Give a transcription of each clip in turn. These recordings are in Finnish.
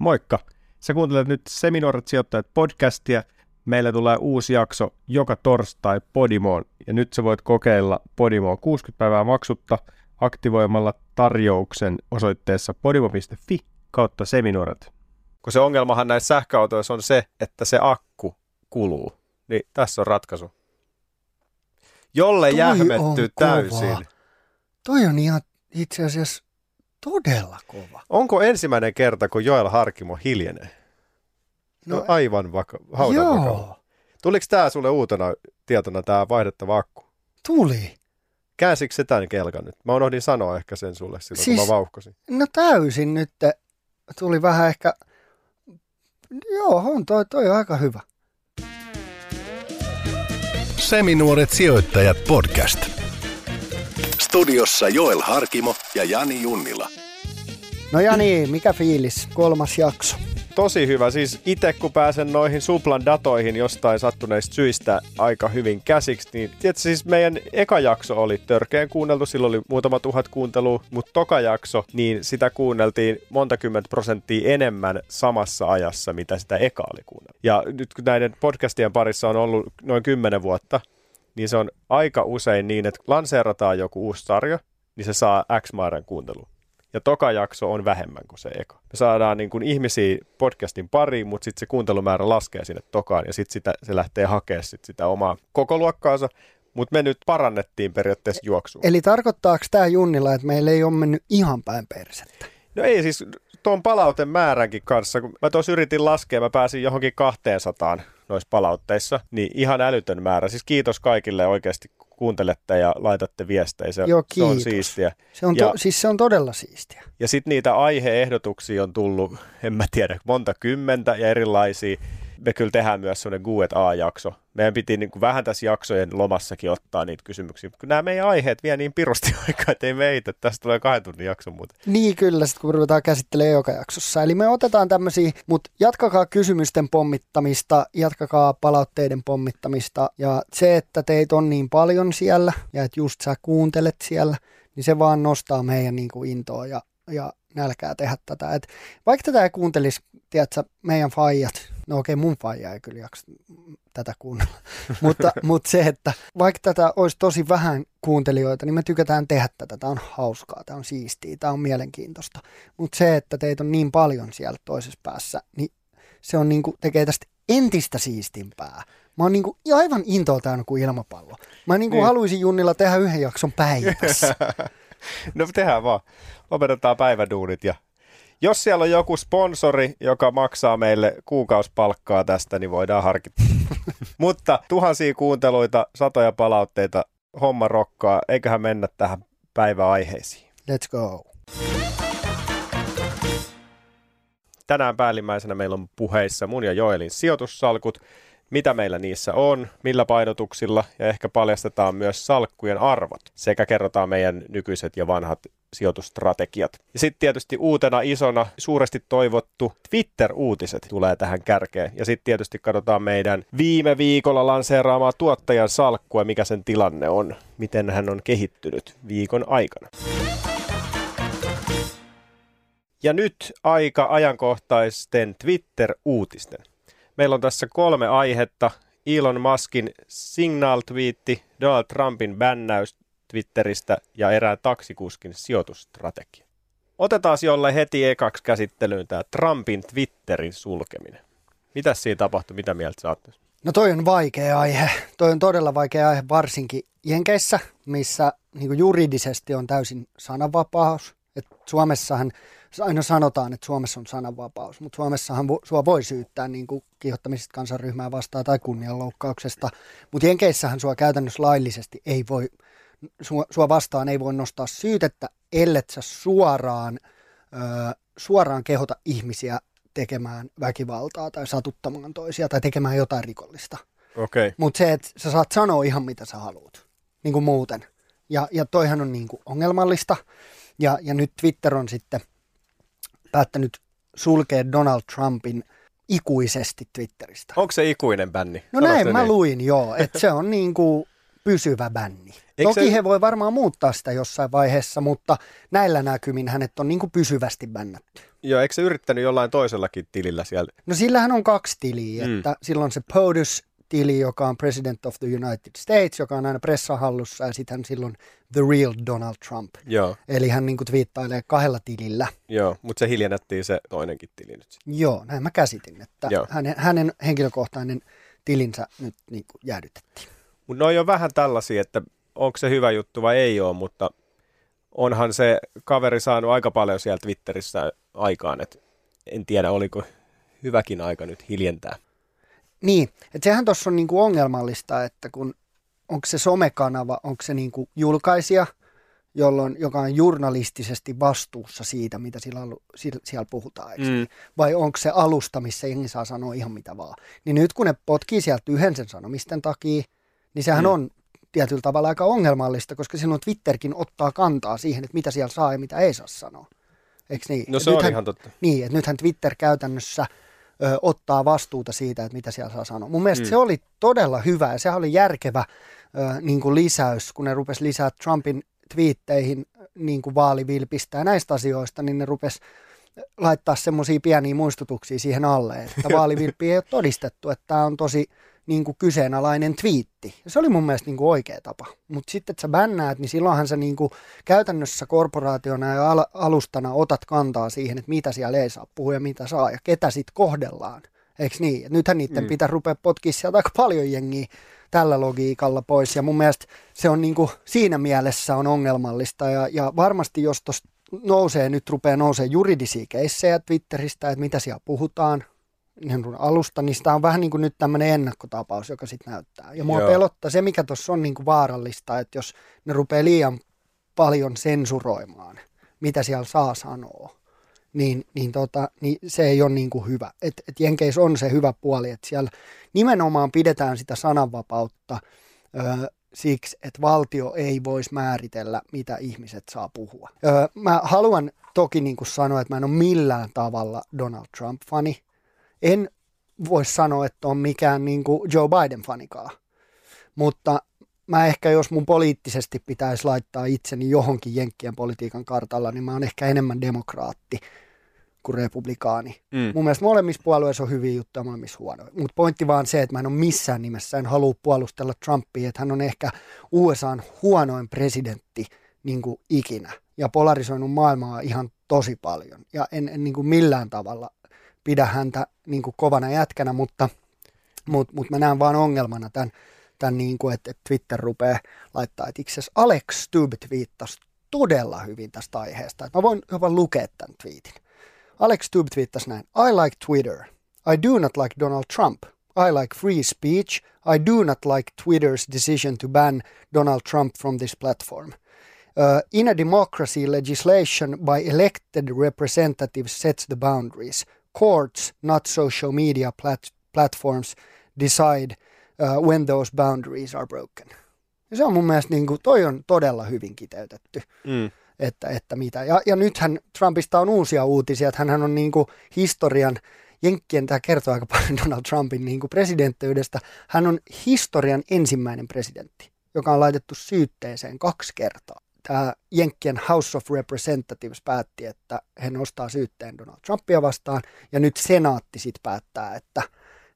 Moikka! Sä kuuntelet nyt Seminoorat sijoittajat podcastia. Meillä tulee uusi jakso joka torstai Podimoon ja nyt sä voit kokeilla Podimoa 60 päivää maksutta aktivoimalla tarjouksen osoitteessa podimo.fi kautta Seminoorat. Kun se ongelmahan näissä sähköautoissa on se, että se akku kuluu, niin tässä on ratkaisu. Jolle Toi kova. täysin. Toi on ihan itse asiassa todella kova. Onko ensimmäinen kerta, kun Joel Harkimo hiljenee? No, no aivan vaka- haudan joo, vakava. Tuliko tämä sulle uutena tietona, tämä vaihdettava akku? tuli. Käänsikö se tämän kelkan nyt? Mä unohdin sanoa ehkä sen sulle silloin, Siis- kun mä vauhkosin. No täysin nyt. Tuli vähän ehkä... Joo, on toi, toi on aika hyvä. Seminuoret sijoittajat podcast. Studiossa Joel Harkimo ja Jani Junnila. No ja niin, mikä fiilis? Kolmas jakso. Tosi hyvä. Siis itse kun pääsen noihin suplan datoihin jostain sattuneista syistä aika hyvin käsiksi, niin tiedätkö, siis meidän eka jakso oli törkeän kuunneltu, silloin oli muutama tuhat kuuntelua, mutta toka jakso, niin sitä kuunneltiin monta kymmentä prosenttia enemmän samassa ajassa, mitä sitä eka oli kuunneltu. Ja nyt kun näiden podcastien parissa on ollut noin kymmenen vuotta, niin se on aika usein niin, että lanseerataan joku uusi sarja, niin se saa X määrän kuuntelua. Ja toka jakso on vähemmän kuin se eka. Me saadaan niin kuin ihmisiä podcastin pariin, mutta sitten se kuuntelumäärä laskee sinne tokaan ja sitten sitä, se lähtee hakemaan sit sitä omaa koko luokkaansa. Mutta me nyt parannettiin periaatteessa juoksua. Eli tarkoittaako tämä Junnilla, että meillä ei ole mennyt ihan päin persettä? No ei siis tuon palauten määränkin kanssa, kun mä tuossa yritin laskea, mä pääsin johonkin 200 noissa palautteissa, niin ihan älytön määrä. Siis kiitos kaikille oikeasti kun kuuntelette ja laitatte viestejä, se, Joo, se on siistiä. Se on, Ja- to, siis se on todella siistiä. Ja sitten niitä aiheehdotuksia on tullut, en mä tiedä, monta kymmentä ja erilaisia. Me kyllä tehdään myös sellainen Q&A-jakso. Meidän piti niin kuin vähän tässä jaksojen lomassakin ottaa niitä kysymyksiä. Kun nämä meidän aiheet vie niin pirusti aikaa, että ei meitä. Tästä tulee kahden tunnin jakso muuten. Niin kyllä, sit kun ruvetaan käsittelemään joka jaksossa. Eli me otetaan tämmöisiä, mutta jatkakaa kysymysten pommittamista, jatkakaa palautteiden pommittamista. Ja se, että teitä on niin paljon siellä ja että just sä kuuntelet siellä, niin se vaan nostaa meidän niin kuin intoa ja, ja nälkää tehdä tätä. Et vaikka tätä ei kuuntelisi, tiedätkö, meidän faijat, no okei mun faija ei kyllä jaksa tätä kuunnella, mutta, mutta se, että vaikka tätä olisi tosi vähän kuuntelijoita, niin me tykätään tehdä tätä. Tämä on hauskaa, tämä on siistiä, tämä on mielenkiintoista. Mutta se, että teitä on niin paljon siellä toisessa päässä, niin se on niinku, tekee tästä entistä siistimpää. Mä oon niinku aivan intoa täynnä kuin ilmapallo. Mä niinku Niin. niin. haluaisin Junnilla tehdä yhden jakson päivässä. No tehdään vaan. Lopetetaan päiväduunit ja jos siellä on joku sponsori, joka maksaa meille kuukausipalkkaa tästä, niin voidaan harkita. Mutta tuhansia kuunteluita, satoja palautteita, homma rokkaa, eiköhän mennä tähän päiväaiheisiin. Let's go. Tänään päällimmäisenä meillä on puheissa mun ja Joelin sijoitussalkut, mitä meillä niissä on, millä painotuksilla ja ehkä paljastetaan myös salkkujen arvot sekä kerrotaan meidän nykyiset ja vanhat sijoitusstrategiat. Ja sitten tietysti uutena isona suuresti toivottu Twitter-uutiset tulee tähän kärkeen. Ja sitten tietysti katsotaan meidän viime viikolla lanseeraamaa tuottajan salkkua, mikä sen tilanne on, miten hän on kehittynyt viikon aikana. Ja nyt aika ajankohtaisten Twitter-uutisten. Meillä on tässä kolme aihetta. Elon Muskin signal-twiitti, Donald Trumpin bännäys Twitteristä ja erään taksikuskin sijoitusstrategia. Otetaan jolle heti ekaksi käsittelyyn tämä Trumpin Twitterin sulkeminen. Mitä siinä tapahtui? Mitä mieltä sä? No toi on vaikea aihe. Toi on todella vaikea aihe varsinkin Jenkeissä, missä niin juridisesti on täysin sananvapaus. Et Suomessahan aina sanotaan, että Suomessa on sananvapaus, mutta Suomessahan vo, sua voi syyttää niin kuin kiihottamisesta kansanryhmää vastaan tai kunnianloukkauksesta. Mutta Jenkeissähän sua käytännössä laillisesti ei voi, sua, sua vastaan ei voi nostaa syytettä, ellet sä suoraan, ö, suoraan kehota ihmisiä tekemään väkivaltaa tai satuttamaan toisia tai tekemään jotain rikollista. Okay. Mutta se, että sä saat sanoa ihan mitä sä haluat, niin kuin muuten. Ja, ja toihan on niin kuin ongelmallista. Ja, ja nyt Twitter on sitten päättänyt sulkea Donald Trumpin ikuisesti Twitteristä. Onko se ikuinen bänni? No Sanoiko näin ne mä niin? luin, joo. Että se on niin kuin pysyvä bänni. Eikö Toki se- he voi varmaan muuttaa sitä jossain vaiheessa, mutta näillä näkymin hänet on niin kuin pysyvästi bännätty. Joo, eikö se yrittänyt jollain toisellakin tilillä siellä? No sillähän on kaksi tiliä, Mm. että silloin se POTUS-tili, joka on President of the United States, joka on aina pressahallussa, ja sitten silloin The Real Donald Trump. Joo, Eli hän niin kuin twiittailee kahdella tilillä. joo, mutta se hiljennettiin se toinenkin tili nyt. Joo, näin mä käsitin, että Joo. hänen, hänen henkilökohtainen tilinsä nyt niin kuin jäädytettiin. Mutta noi on vähän tällaisia, että onko se hyvä juttu vai ei ole, mutta onhan se kaveri saanut aika paljon siellä Twitterissä aikaan, että en tiedä oliko hyväkin aika nyt hiljentää. Niin, että sehän tuossa on niinku ongelmallista, että kun onko se somekanava, onko se niinku julkaisija, jolloin, joka on journalistisesti vastuussa siitä, mitä siellä, alu- siellä, siellä puhutaan, eikö? Mm. vai onko se alusta, missä jengi saa sanoa ihan mitä vaan. Niin nyt kun ne potkii sieltä yhden sen sanomisten takia, niin sehän Mm. on tietyllä tavalla aika ongelmallista, koska silloin Twitterkin ottaa kantaa siihen, että mitä siellä saa ja mitä ei saa sanoa. Eikö niin? No Et se on nythän- ihan totta. niin, että nythän Twitter käytännössä ö, ottaa vastuuta siitä, että mitä siellä saa sanoa. Mun mielestä Mm. se oli todella hyvä ja sehän oli järkevä ö, niin kuin lisäys, kun ne rupes lisää Trumpin twiitteihin niin kuin vaalivilpistä ja näistä asioista, niin ne rupes laittaa semmoisia pieniä muistutuksia siihen alle, että vaalivilppi ei ole todistettu, että tämä on tosi niin kuin kyseenalainen twiitti. Ja se oli mun mielestä niin kuin oikea tapa. Mutta sitten, että sä bännäät, niin silloinhan sä niin kuin käytännössä korporaationa ja al- alustana otat kantaa siihen, että mitä siellä ei saa puhua ja mitä saa ja ketä sitten kohdellaan. Eikö niin? Et nythän niiden Mm. mm. pitää rupea potkia sieltä aika paljon jengiä tällä logiikalla pois. Ja mun mielestä se on niin kuin siinä mielessä on ongelmallista. Ja, ja varmasti jos tuosta nousee, nyt rupeaa nousee juridisia keissejä Twitteristä, että mitä siellä puhutaan, niin kuin alusta, niin sitä on vähän niin kuin nyt tämmöinen ennakkotapaus, joka sitten näyttää. Ja mua Joo. Joo. pelottaa se, mikä tuossa on niin kuin vaarallista, että jos ne rupeaa liian paljon sensuroimaan, mitä siellä saa sanoa, niin, niin, tota, niin se ei ole niin kuin hyvä. Et, et Jenkeissä on se hyvä puoli, että siellä nimenomaan pidetään sitä sananvapautta ö, siksi, että valtio ei voisi määritellä, mitä ihmiset saa puhua. Ö, mä haluan toki niin kuin sanoa, että mä en ole millään tavalla Donald Trump-fani. En voi sanoa, että on mikään niin kuin Joe Biden-fanikaan. Mutta mä ehkä, jos mun poliittisesti pitäisi laittaa itseni johonkin Jenkkien politiikan kartalla, niin mä oon ehkä enemmän demokraatti kuin republikaani. Mm. Mun mielestä molemmissa puolueissa on hyviä juttuja, molemmissa huonoja. Mutta pointti vaan se, että mä en ole missään nimessä, en halua puolustella Trumpia, että hän on ehkä USAn huonoin presidentti niin kuin ikinä ja polarisoinut maailmaa ihan tosi paljon. Ja en, en niin kuin millään tavalla pidä häntä niin kuin kovana jätkänä, mutta, mutta, mutta mä näen vaan ongelmana tämän, tämän niin kuin, että, Twitter rupeaa laittaa, että itse asiassa Alex Stubb twiittasi todella hyvin tästä aiheesta. Mä voin jopa lukea tämän tweetin. Alex Stubb twiittasi näin. I like Twitter. I do not like Donald Trump. I like free speech. I do not like Twitter's decision to ban Donald Trump from this platform. Uh, in a democracy, legislation by elected representatives sets the boundaries. Courts, not social media plat- platforms, decide uh, when those boundaries are broken. Ja se on mun mielestä, niin kuin, toi on todella hyvin kiteytetty Mm. että, että mitä. Ja, ja nythän Trumpista on uusia uutisia, että hän on niin kuin historian, Jenkkien tämä kertoo aika paljon Donald Trumpin niin kuin presidenttiydestä. Hän on historian ensimmäinen presidentti, joka on laitettu syytteeseen kaksi kertaa. Tämä Jenkkien House of Representatives päätti, että he nostaa syytteen Donald Trumpia vastaan, ja nyt senaatti sitten päättää, että,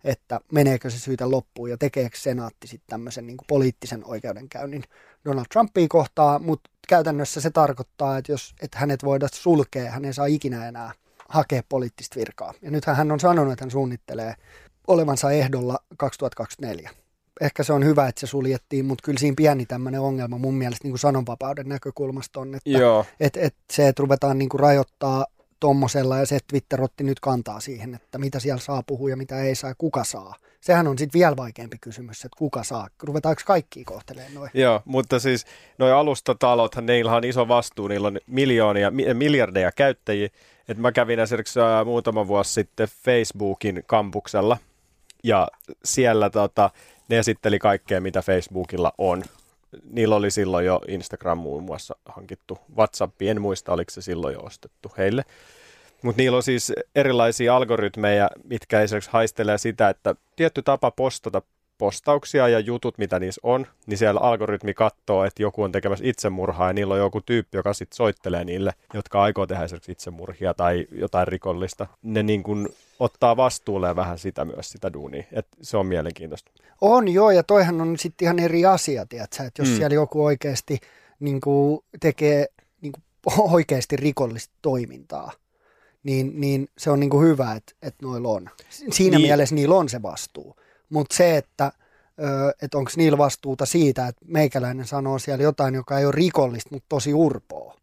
että meneekö se syytä loppuun ja tekeekö senaatti sitten tämmöisen niin poliittisen oikeudenkäynnin Donald Trumpia kohtaan, mutta käytännössä se tarkoittaa, että jos että hänet voidaan sulkea, hän ei saa ikinä enää hakea poliittista virkaa. Ja nythän hän on sanonut, että hän suunnittelee olevansa ehdolla 2024. Ehkä se on hyvä, että se suljettiin, mutta kyllä siinä pieni tämmöinen ongelma mun mielestä niin kuin sananvapauden näkökulmasta on, että Joo, et, et se, että ruvetaan niin kuin rajoittaa tommosella ja se, että Twitter otti nyt kantaa siihen, että mitä siellä saa puhua ja mitä ei saa ja kuka saa. Sehän on sitten vielä vaikeampi kysymys, että kuka saa. Ruvetaanko kaikki kohtelemaan noin? Joo, mutta siis noi alustatalothan, niillä on iso vastuu, niillä on miljoonia, mi- miljardeja käyttäjiä. Et mä kävin esimerkiksi muutama vuosi sitten Facebookin kampuksella ja siellä tota, ne esitteli kaikkea, mitä Facebookilla on. Niillä oli silloin jo Instagram muun muassa hankittu. WhatsApp, en muista, oliko se silloin jo ostettu heille. Mutta niillä on siis erilaisia algoritmeja, mitkä esimerkiksi haistelee sitä, että tietty tapa postata postauksia ja jutut, mitä niissä on, niin siellä algoritmi katsoo, että joku on tekemässä itsemurhaa ja niillä on joku tyyppi, joka sitten soittelee niille, jotka aikoo tehdä esimerkiksi itsemurhia tai jotain rikollista. Ne niin kuin ottaa vastuulle vähän sitä myös, sitä duunia. Et se on mielenkiintoista. On joo, ja toihan on sitten ihan eri asia, tiedätkö? että jos mm. siellä joku oikeasti niin kuin, tekee niin kuin, oikeasti rikollista toimintaa, niin, niin se on niin kuin hyvä, että, että noilla on. Siinä niin. mielessä niillä on se vastuu. Mutta se, että että onko niillä vastuuta siitä, että meikäläinen sanoo siellä jotain, joka ei ole rikollista, mutta tosi urpoa.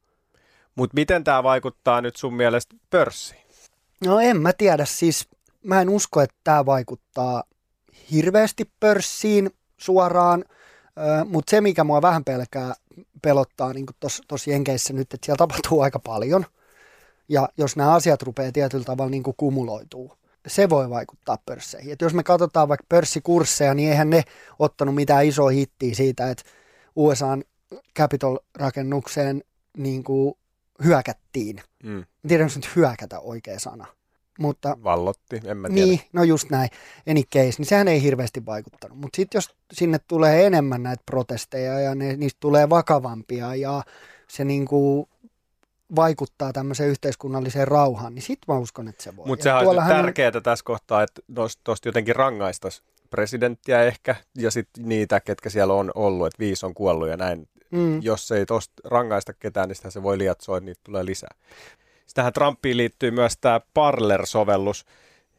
Mutta miten tämä vaikuttaa nyt sun mielestä pörssiin? No en mä tiedä, siis mä en usko, että tämä vaikuttaa hirveästi pörssiin suoraan, mutta se mikä mua vähän pelkää, pelottaa niin tuossa Jenkeissä nyt, että siellä tapahtuu aika paljon. Ja jos nämä asiat rupeaa tietyllä tavalla niin kumuloituu, se voi vaikuttaa pörsseihin. Et jos me katsotaan vaikka pörssikursseja, niin eihän ne ottanut mitään isoa hittiä siitä, että USAn Capitol-rakennukseen niin kuin hyökättiin. Mm. En tiedä, onko nyt hyökätä oikea sana. Mutta, Vallotti, en mä tiedä. Niin, no just näin. Any case, niin sehän ei hirveästi vaikuttanut. Mutta sitten jos sinne tulee enemmän näitä protesteja ja ne, niistä tulee vakavampia ja se niin kuin vaikuttaa tämmöiseen yhteiskunnalliseen rauhaan, niin sitten mä uskon, että se voi. Mutta sehän on tärkeää on... tässä kohtaa, että tuosta jotenkin rangaistaisi presidenttiä ehkä ja sitten niitä, ketkä siellä on ollut, että viisi on kuollut ja näin. Mm. Jos ei tuosta rangaista ketään, niin se voi liatsoa, että niitä tulee lisää. Tähän Trumpiin liittyy myös tämä Parler-sovellus,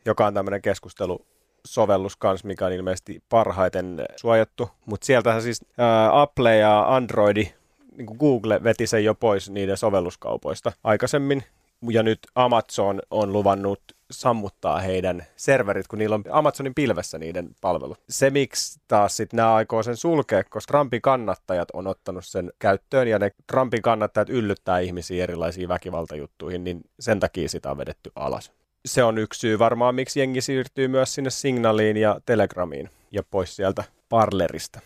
joka on tämmöinen keskustelu sovellus kanssa, mikä on ilmeisesti parhaiten suojattu. Mutta sieltähän siis ää, Apple ja Androidi, niin kuin Google veti sen jo pois niiden sovelluskaupoista aikaisemmin. Ja nyt Amazon on luvannut sammuttaa heidän serverit, kun niillä on Amazonin pilvessä niiden palvelu. Se, miksi taas sitten nämä aikoo sen sulkea, koska Trumpin kannattajat on ottanut sen käyttöön ja ne Trumpin kannattajat yllyttää ihmisiä erilaisiin väkivaltajuttuihin, niin sen takia sitä on vedetty alas. Se on yksi syy varmaan, miksi jengi siirtyy myös sinne Signaliin ja Telegramiin ja pois sieltä Parlerista.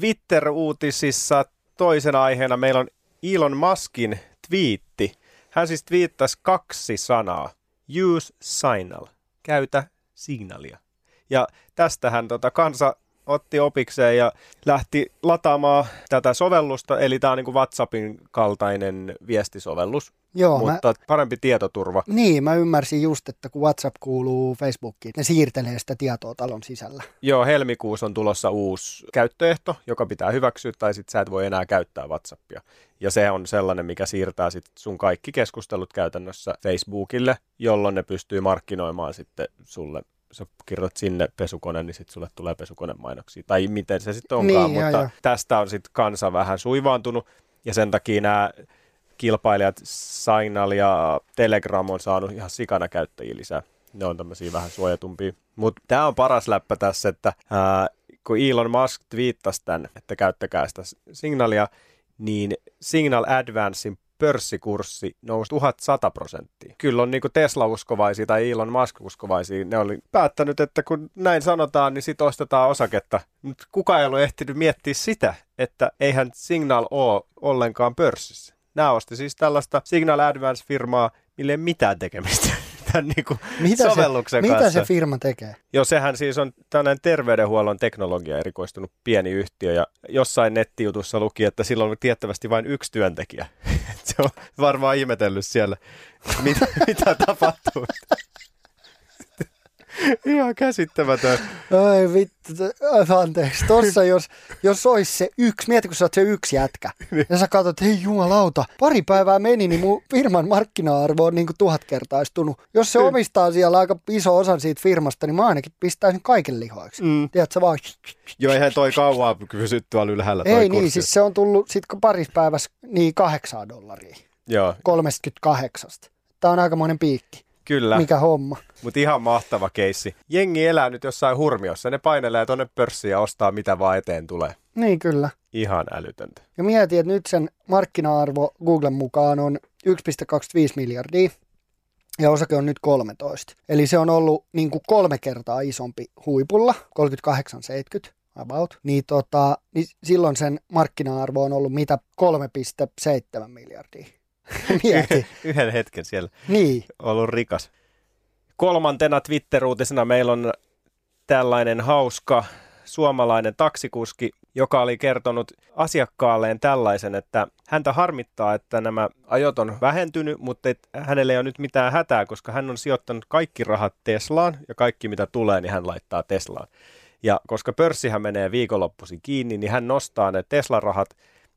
Twitter-uutisissa toisena aiheena meillä on Elon Muskin twiitti. Hän siis twiittasi kaksi sanaa. Use signal. Käytä signalia. Ja tästähän tota kansa otti opikseen ja lähti lataamaan tätä sovellusta, eli tämä on niin kuin WhatsAppin kaltainen viestisovellus. Joo, mutta mä, parempi tietoturva. Niin, mä ymmärsin just, että kun WhatsApp kuuluu Facebookiin, ne siirtelee sitä tietoa talon sisällä. Joo, helmikuussa on tulossa uusi käyttöehto, joka pitää hyväksyä, tai sitten sä et voi enää käyttää WhatsAppia. Ja se on sellainen, mikä siirtää sit sun kaikki keskustelut käytännössä Facebookille, jolloin ne pystyy markkinoimaan sitten sulle sä kirjoitat sinne pesukone, niin sitten sulle tulee pesukonemainoksia. Tai miten se sitten onkaan, niin, mutta jo, jo. tästä on sitten kansa vähän suivaantunut. Ja sen takia nämä kilpailijat Signal ja Telegram on saanut ihan sikana käyttäjiä lisää. Ne on tämmöisiä vähän suojatumpia. Mutta tämä on paras läppä tässä, että ää, kun Elon Musk twiittasi tämän, että käyttäkää sitä signalia, niin Signal Advancein pörssikurssi nousi 1100 prosenttia. Kyllä on niin Tesla-uskovaisia tai Elon Musk-uskovaisia. Ne oli päättänyt, että kun näin sanotaan, niin sitten ostetaan osaketta. Mutta kuka ei ole ehtinyt miettiä sitä, että eihän Signal ole ollenkaan pörssissä. Nämä osti siis tällaista Signal Advance-firmaa, mille ei mitään tekemistä tämän niin kuin mitä sovelluksen se, kanssa. Mitä se firma tekee? Joo, sehän siis on tällainen terveydenhuollon teknologia erikoistunut pieni yhtiö ja jossain nettijutussa luki, että sillä on tiettävästi vain yksi työntekijä. se on varmaan ihmetellyt siellä, mitä, mitä tapahtuu. Ihan käsittämätön. Ai vittu, anteeksi. Tossa jos, jos olisi se yksi, mieti kun sä oot se yksi jätkä. Niin. Ja sä katsot, hei jumalauta, pari päivää meni, niin mun firman markkina-arvo on niin kuin tuhat kertaistunut. Jos se niin. omistaa siellä aika iso osan siitä firmasta, niin mä ainakin pistäisin kaiken lihoiksi. Mm. Tiedätkö vaan... Joo, eihän toi kauaa pysy tuolla ylhäällä toi Ei kurssi. niin, siis se on tullut sitten parissa päivässä niin kahdeksaa dollaria. Joo. 38. Tämä on aikamoinen piikki. Kyllä. Mikä homma. Mutta ihan mahtava keissi. Jengi elää nyt jossain hurmiossa. Ne painelee tuonne pörssiin ja ostaa mitä vaan eteen tulee. Niin kyllä. Ihan älytöntä. Ja mieti, että nyt sen markkina-arvo Googlen mukaan on 1,25 miljardia ja osake on nyt 13. Eli se on ollut niin kuin kolme kertaa isompi huipulla, 38,70 about, niin, tota, niin silloin sen markkina-arvo on ollut mitä 3,7 miljardia. Mieti. Yhden hetken siellä. Niin. Ollut rikas. Kolmantena Twitter-uutisena meillä on tällainen hauska suomalainen taksikuski, joka oli kertonut asiakkaalleen tällaisen, että häntä harmittaa, että nämä ajot on vähentynyt, mutta et hänelle ei ole nyt mitään hätää, koska hän on sijoittanut kaikki rahat Teslaan ja kaikki mitä tulee, niin hän laittaa Teslaan. Ja koska pörssihän menee viikonloppuisin kiinni, niin hän nostaa ne Tesla-rahat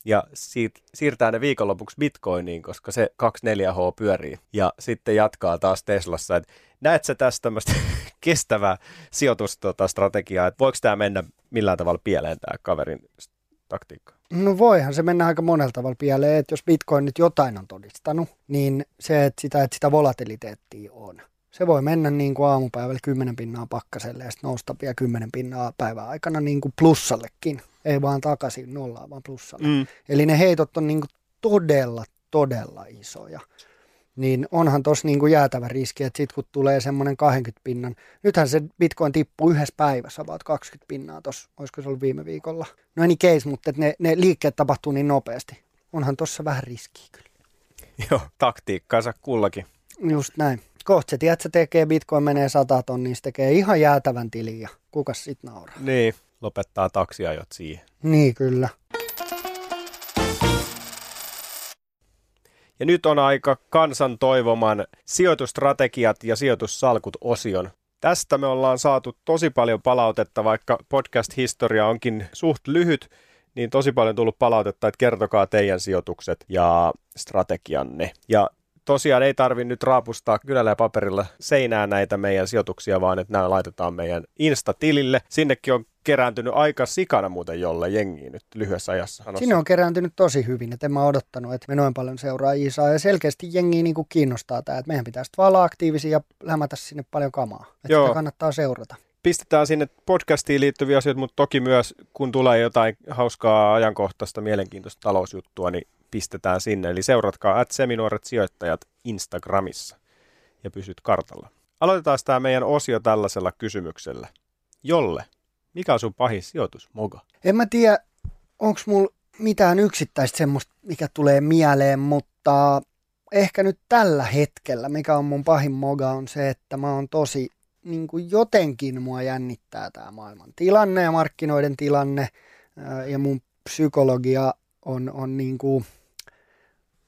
ja siir- siirtää ne viikonlopuksi bitcoiniin, koska se 24H pyörii. Ja sitten jatkaa taas Teslassa. Et näet sä tästä tämmöistä kestävää sijoitustrategiaa, että voiko tämä mennä millään tavalla pieleen tämä kaverin taktiikka? No voihan se mennä aika monella tavalla pieleen, että jos Bitcoin nyt jotain on todistanut, niin se, että sitä, että sitä volatiliteettia on. Se voi mennä niin kuin aamupäivällä 10 pinnaa pakkaselle ja sitten nousta vielä 10 pinnaa päivän aikana niin kuin plussallekin. Ei vaan takaisin nollaan, vaan plussalle. Mm. Eli ne heitot on niin kuin todella, todella isoja niin onhan tuossa niinku jäätävä riski, että sitten kun tulee semmoinen 20 pinnan, nythän se bitcoin tippuu yhdessä päivässä about 20 pinnaa tuossa, olisiko se ollut viime viikolla. No any case, mutta ne, ne liikkeet tapahtuu niin nopeasti. Onhan tuossa vähän riskiä kyllä. Joo, taktiikkaansa kullakin. Just näin. Kohta se tiedät, se tekee, bitcoin menee 100 tonnia, se tekee ihan jäätävän tilin ja kukas sit nauraa. Niin, lopettaa taksiajot siihen. Niin, kyllä. Ja nyt on aika kansan toivoman sijoitustrategiat ja sijoitussalkut osion. Tästä me ollaan saatu tosi paljon palautetta, vaikka podcast-historia onkin suht lyhyt, niin tosi paljon tullut palautetta, että kertokaa teidän sijoitukset ja strategianne. Ja tosiaan ei tarvi nyt raapustaa kylällä ja paperilla seinää näitä meidän sijoituksia, vaan että nämä laitetaan meidän Insta-tilille. Sinnekin on kerääntynyt aika sikana muuten jolle jengiin nyt lyhyessä ajassa. Sinne on kerääntynyt tosi hyvin, että en mä odottanut, että me noin paljon seuraa Iisaa ja selkeästi jengi niin kuin kiinnostaa tämä, että meidän pitäisi vaan olla aktiivisia ja lämätä sinne paljon kamaa, että Joo. sitä kannattaa seurata pistetään sinne podcastiin liittyviä asioita, mutta toki myös kun tulee jotain hauskaa ajankohtaista, mielenkiintoista talousjuttua, niin pistetään sinne. Eli seuratkaa at seminuoret sijoittajat Instagramissa ja pysyt kartalla. Aloitetaan tämä meidän osio tällaisella kysymyksellä. Jolle, mikä on sun pahin sijoitus, Moga? En mä tiedä, onko mulla mitään yksittäistä semmoista, mikä tulee mieleen, mutta ehkä nyt tällä hetkellä, mikä on mun pahin moga, on se, että mä oon tosi, niin kuin jotenkin mua jännittää tämä maailman tilanne ja markkinoiden tilanne ja mun psykologia on, on niin kuin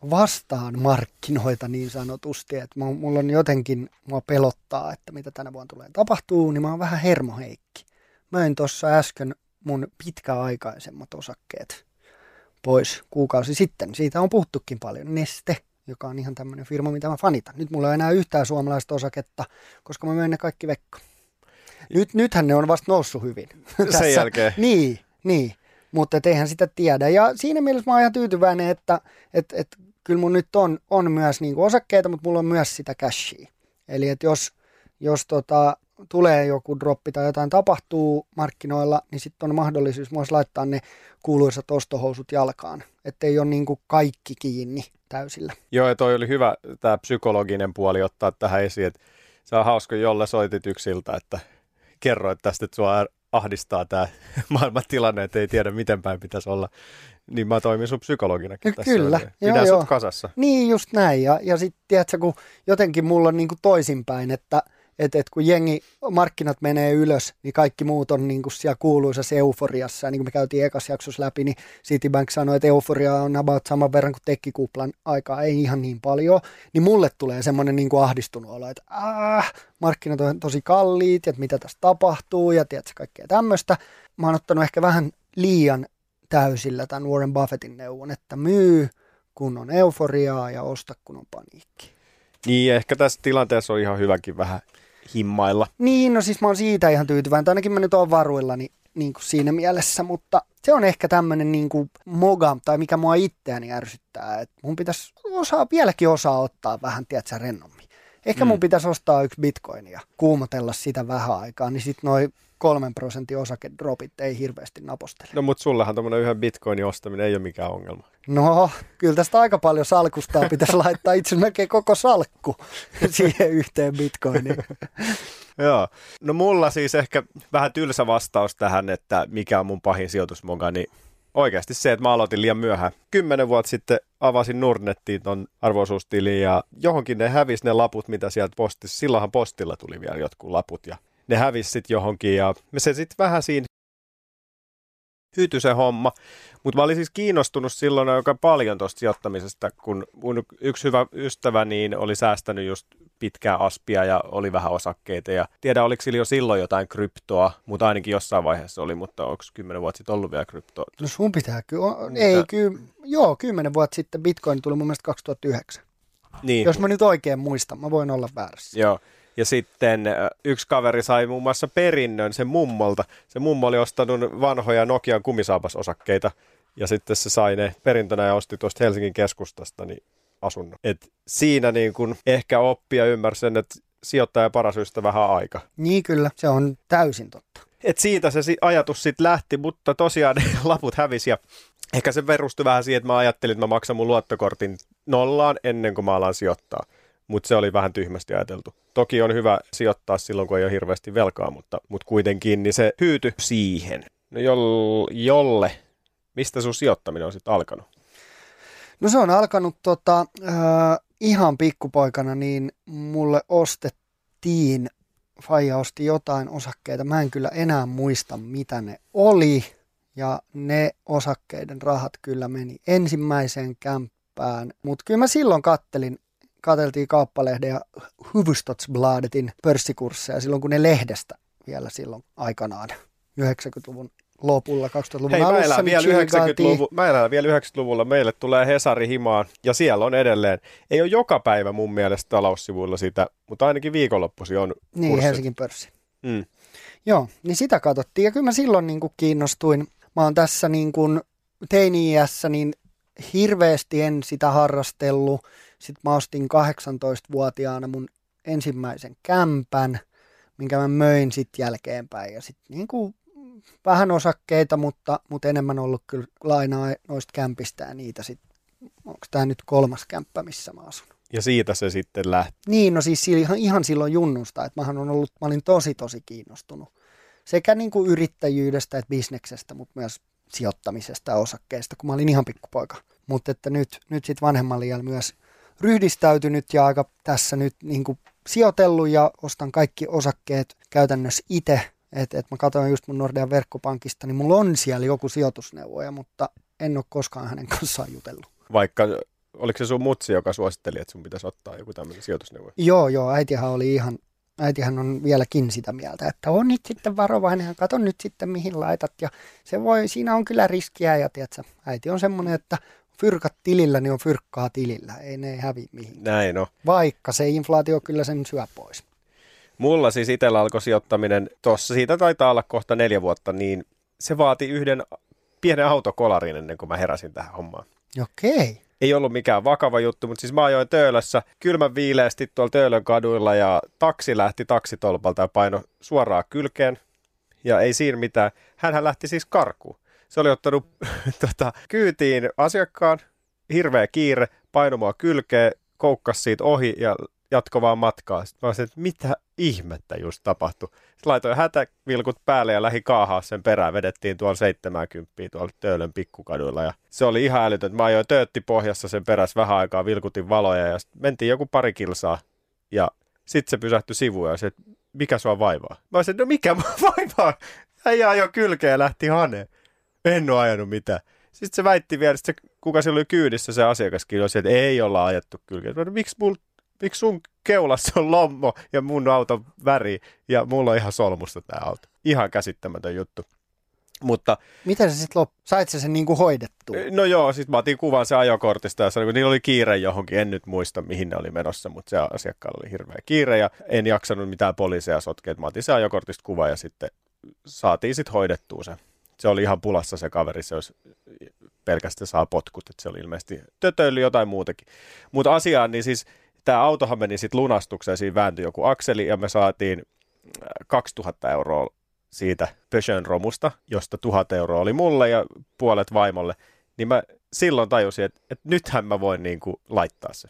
vastaan markkinoita niin sanotusti, että mulla on jotenkin, mua pelottaa, että mitä tänä vuonna tulee tapahtuu, niin mä oon vähän hermoheikki. Möin tuossa äsken mun pitkäaikaisemmat osakkeet pois kuukausi sitten. Siitä on puhuttukin paljon. Neste, joka on ihan tämmöinen firma, mitä mä fanitan. Nyt mulla ei enää yhtään suomalaista osaketta, koska mä möin ne kaikki vekko. Nyt, nythän ne on vasta noussut hyvin. Sen Tässä. jälkeen. Niin, niin. Mutta eihän sitä tiedä. Ja siinä mielessä mä oon ihan tyytyväinen, että et, et, kyllä mun nyt on, on myös niinku osakkeita, mutta mulla on myös sitä cashia. Eli että jos, jos tota, tulee joku droppi tai jotain tapahtuu markkinoilla, niin sitten on mahdollisuus myös laittaa ne kuuluisat ostohousut jalkaan, ettei ole niin kuin kaikki kiinni täysillä. Joo, ja toi oli hyvä tämä psykologinen puoli ottaa tähän esiin, että se on hauska, jolle soitit yksiltä, että kerroit tästä, että sua ahdistaa tämä maailman tilanne, että ei tiedä miten päin pitäisi olla. Niin mä toimin sun psykologinakin tässä. Kyllä. Pidä joo, sut joo. kasassa. Niin just näin. Ja, ja sitten tiedätkö, kun jotenkin mulla on niin kuin toisinpäin, että – että et kun jengi, markkinat menee ylös, niin kaikki muut on niin kuin siellä kuuluisassa euforiassa. Ja niin kuin me käytiin ekas jaksossa läpi, niin Citibank sanoi, että euforia on about saman verran kuin tekkikuplan aikaa, ei ihan niin paljon. Niin mulle tulee semmoinen niin kuin ahdistunut olo, että äh, markkinat on tosi kalliit, että mitä tässä tapahtuu ja tiedätkö kaikkea tämmöistä. Mä oon ottanut ehkä vähän liian täysillä tämän Warren Buffettin neuvon, että myy kun on euforiaa ja osta kun on paniikki. Niin, ehkä tässä tilanteessa on ihan hyväkin vähän himmailla. Niin, no siis mä oon siitä ihan tyytyväinen. Ainakin mä nyt oon varuilla niin, kuin siinä mielessä, mutta se on ehkä tämmöinen niin kuin moga, tai mikä mua itseäni ärsyttää, että mun pitäisi osaa, vieläkin osaa ottaa vähän, tiedätkö, rennommin. Ehkä mm. mun pitäisi ostaa yksi bitcoin ja kuumotella sitä vähän aikaa, niin sitten noin kolmen prosentin osakedropit ei hirveästi napostele. No mutta sullehan tämmöinen yhden bitcoinin ostaminen ei ole mikään ongelma. No, kyllä tästä aika paljon salkustaa pitäisi laittaa itse melkein koko salkku siihen yhteen bitcoiniin. Joo. No mulla siis ehkä vähän tylsä vastaus tähän, että mikä on mun pahin sijoitusmoga, niin oikeasti se, että mä aloitin liian myöhään. Kymmenen vuotta sitten avasin Nordnettiin ton arvoisuustiliin ja johonkin ne hävisi ne laput, mitä sieltä postissa. Silloinhan postilla tuli vielä jotkut laput ja ne hävisi sitten johonkin ja se sitten vähän siinä hyytyi se homma. Mutta mä olin siis kiinnostunut silloin aika paljon tuosta sijoittamisesta, kun mun yksi hyvä ystävä niin oli säästänyt just pitkää aspia ja oli vähän osakkeita. Ja tiedä, oliko sillä jo silloin jotain kryptoa, mutta ainakin jossain vaiheessa oli, mutta onko kymmenen vuotta sitten ollut vielä kryptoa? No sun pitää kyllä, ei kyllä, joo, kymmenen vuotta sitten Bitcoin tuli mun mielestä 2009. Niin. Jos mä nyt oikein muistan, mä voin olla väärässä. Joo. Ja sitten yksi kaveri sai muun muassa perinnön sen mummolta. Se mummo oli ostanut vanhoja Nokian kumisaapasosakkeita ja sitten se sai ne perintönä ja osti tuosta Helsingin keskustasta niin asunnon. Et siinä niin kun ehkä oppia ymmärsi sen, että sijoittaja paras ystävä vähän aika. Niin kyllä, se on täysin totta. Et siitä se ajatus sitten lähti, mutta tosiaan ne laput hävisi ja ehkä se perustui vähän siihen, että mä ajattelin, että mä maksan mun luottokortin nollaan ennen kuin mä alan sijoittaa mutta se oli vähän tyhmästi ajateltu. Toki on hyvä sijoittaa silloin, kun ei ole hirveästi velkaa, mutta, mutta kuitenkin niin se hyyty siihen. No jolle, mistä sun sijoittaminen on sitten alkanut? No se on alkanut tota, äh, ihan pikkupoikana, niin mulle ostettiin, Faija osti jotain osakkeita, mä en kyllä enää muista mitä ne oli, ja ne osakkeiden rahat kyllä meni ensimmäiseen kämppään, mutta kyllä mä silloin kattelin katseltiin kauppalehden ja Huvudstadsbladetin pörssikursseja silloin, kun ne lehdestä vielä silloin aikanaan 90-luvun lopulla, 2000-luvun Hei, alussa. Mä vielä, 90-luvu, mä elän vielä 90-luvulla, meille tulee Hesari himaan ja siellä on edelleen. Ei ole joka päivä mun mielestä taloussivuilla sitä, mutta ainakin viikonloppuisin on Niin, kurssit. Helsingin pörssi. Mm. Joo, niin sitä katsottiin ja kyllä mä silloin niin kuin kiinnostuin. Mä oon tässä niin kuin teini-iässä, niin hirveästi en sitä harrastellut. Sitten mä ostin 18-vuotiaana mun ensimmäisen kämpän, minkä mä möin sitten jälkeenpäin. Ja sitten niin kuin vähän osakkeita, mutta, mutta enemmän ollut kyllä lainaa noista kämpistä ja niitä sitten. Onko tämä nyt kolmas kämppä, missä mä asun? Ja siitä se sitten lähti. Niin, no siis ihan, ihan silloin junnusta, että mähän on ollut, mä olin tosi tosi kiinnostunut sekä niin kuin yrittäjyydestä että bisneksestä, mutta myös sijoittamisesta ja osakkeista, kun mä olin ihan pikkupoika. Mutta että nyt, nyt sitten vanhemmalla iällä myös ryhdistäytynyt ja aika tässä nyt niin kuin sijoitellut ja ostan kaikki osakkeet käytännössä itse. Että et mä katsoin just mun Nordean verkkopankista, niin mulla on siellä joku sijoitusneuvoja, mutta en ole koskaan hänen kanssaan jutellut. Vaikka, oliko se sun mutsi, joka suositteli, että sun pitäisi ottaa joku tämmöinen sijoitusneuvo? Joo, joo, äitihän oli ihan, äitihän on vieläkin sitä mieltä, että on nyt sitten varovainen ja kato nyt sitten mihin laitat. Ja se voi, siinä on kyllä riskiä ja tiedätkö, äiti on semmoinen, että fyrkat tilillä, niin on fyrkkaa tilillä. Ei ne hävi mihinkään. Näin on. Vaikka se inflaatio kyllä sen syö pois. Mulla siis itsellä alkoi sijoittaminen tuossa, siitä taitaa olla kohta neljä vuotta, niin se vaati yhden pienen autokolarin ennen kuin mä heräsin tähän hommaan. Okei. Ei ollut mikään vakava juttu, mutta siis mä ajoin Töölössä kylmän viileästi tuolla Töölön kaduilla ja taksi lähti taksitolpalta ja paino suoraan kylkeen. Ja ei siinä mitään. Hänhän lähti siis karkuun. Se oli ottanut tota, kyytiin asiakkaan, hirveä kiire, painomaa kylkeen, koukkas siitä ohi ja jatko vaan matkaa. Sitten mä olisin, että mitä ihmettä just tapahtui. Sitten laitoin hätävilkut päälle ja lähi kaahaa sen perään. Vedettiin tuolla 70 tuolla Töölön pikkukaduilla. Ja se oli ihan älytön. Mä ajoin töötti pohjassa sen perässä vähän aikaa, vilkutin valoja ja mentiin joku pari kilsaa. Ja sitten se pysähtyi sivuun ja se, että mikä sua vaivaa? Mä olisin, no mikä mua vaivaa? Äijä ajoi kylkeen ja lähti haneen. En ole ajanut mitään. Sitten se väitti vielä, että se, kuka siellä oli kyydissä, se asiakaskin oli että ei olla ajettu kylkeen. Miksi, mul, miksi sun keulassa on lommo ja mun auton väri ja mulla on ihan solmusta tämä auto. Ihan käsittämätön juttu. Mutta, Miten se sitten loppu? Sait sä sen niinku hoidettua? no joo, sitten mä otin kuvan se ajokortista ja sanoin, kun niillä oli kiire johonkin, en nyt muista mihin ne oli menossa, mutta se asiakkaalla oli hirveä kiire ja en jaksanut mitään poliiseja sotkea. Mä otin se ajokortista kuva ja sitten saatiin sitten hoidettua se se oli ihan pulassa se kaveri, se olisi pelkästään saa potkut, että se oli ilmeisesti tötöily jotain muutakin. Mutta asiaan, niin siis tämä autohan meni sitten lunastukseen, siinä vääntyi joku akseli ja me saatiin 2000 äh, euroa siitä Peugeot romusta, josta 1000 euroa oli mulle ja puolet vaimolle, niin mä silloin tajusin, että, että nythän mä voin niin kuin laittaa se.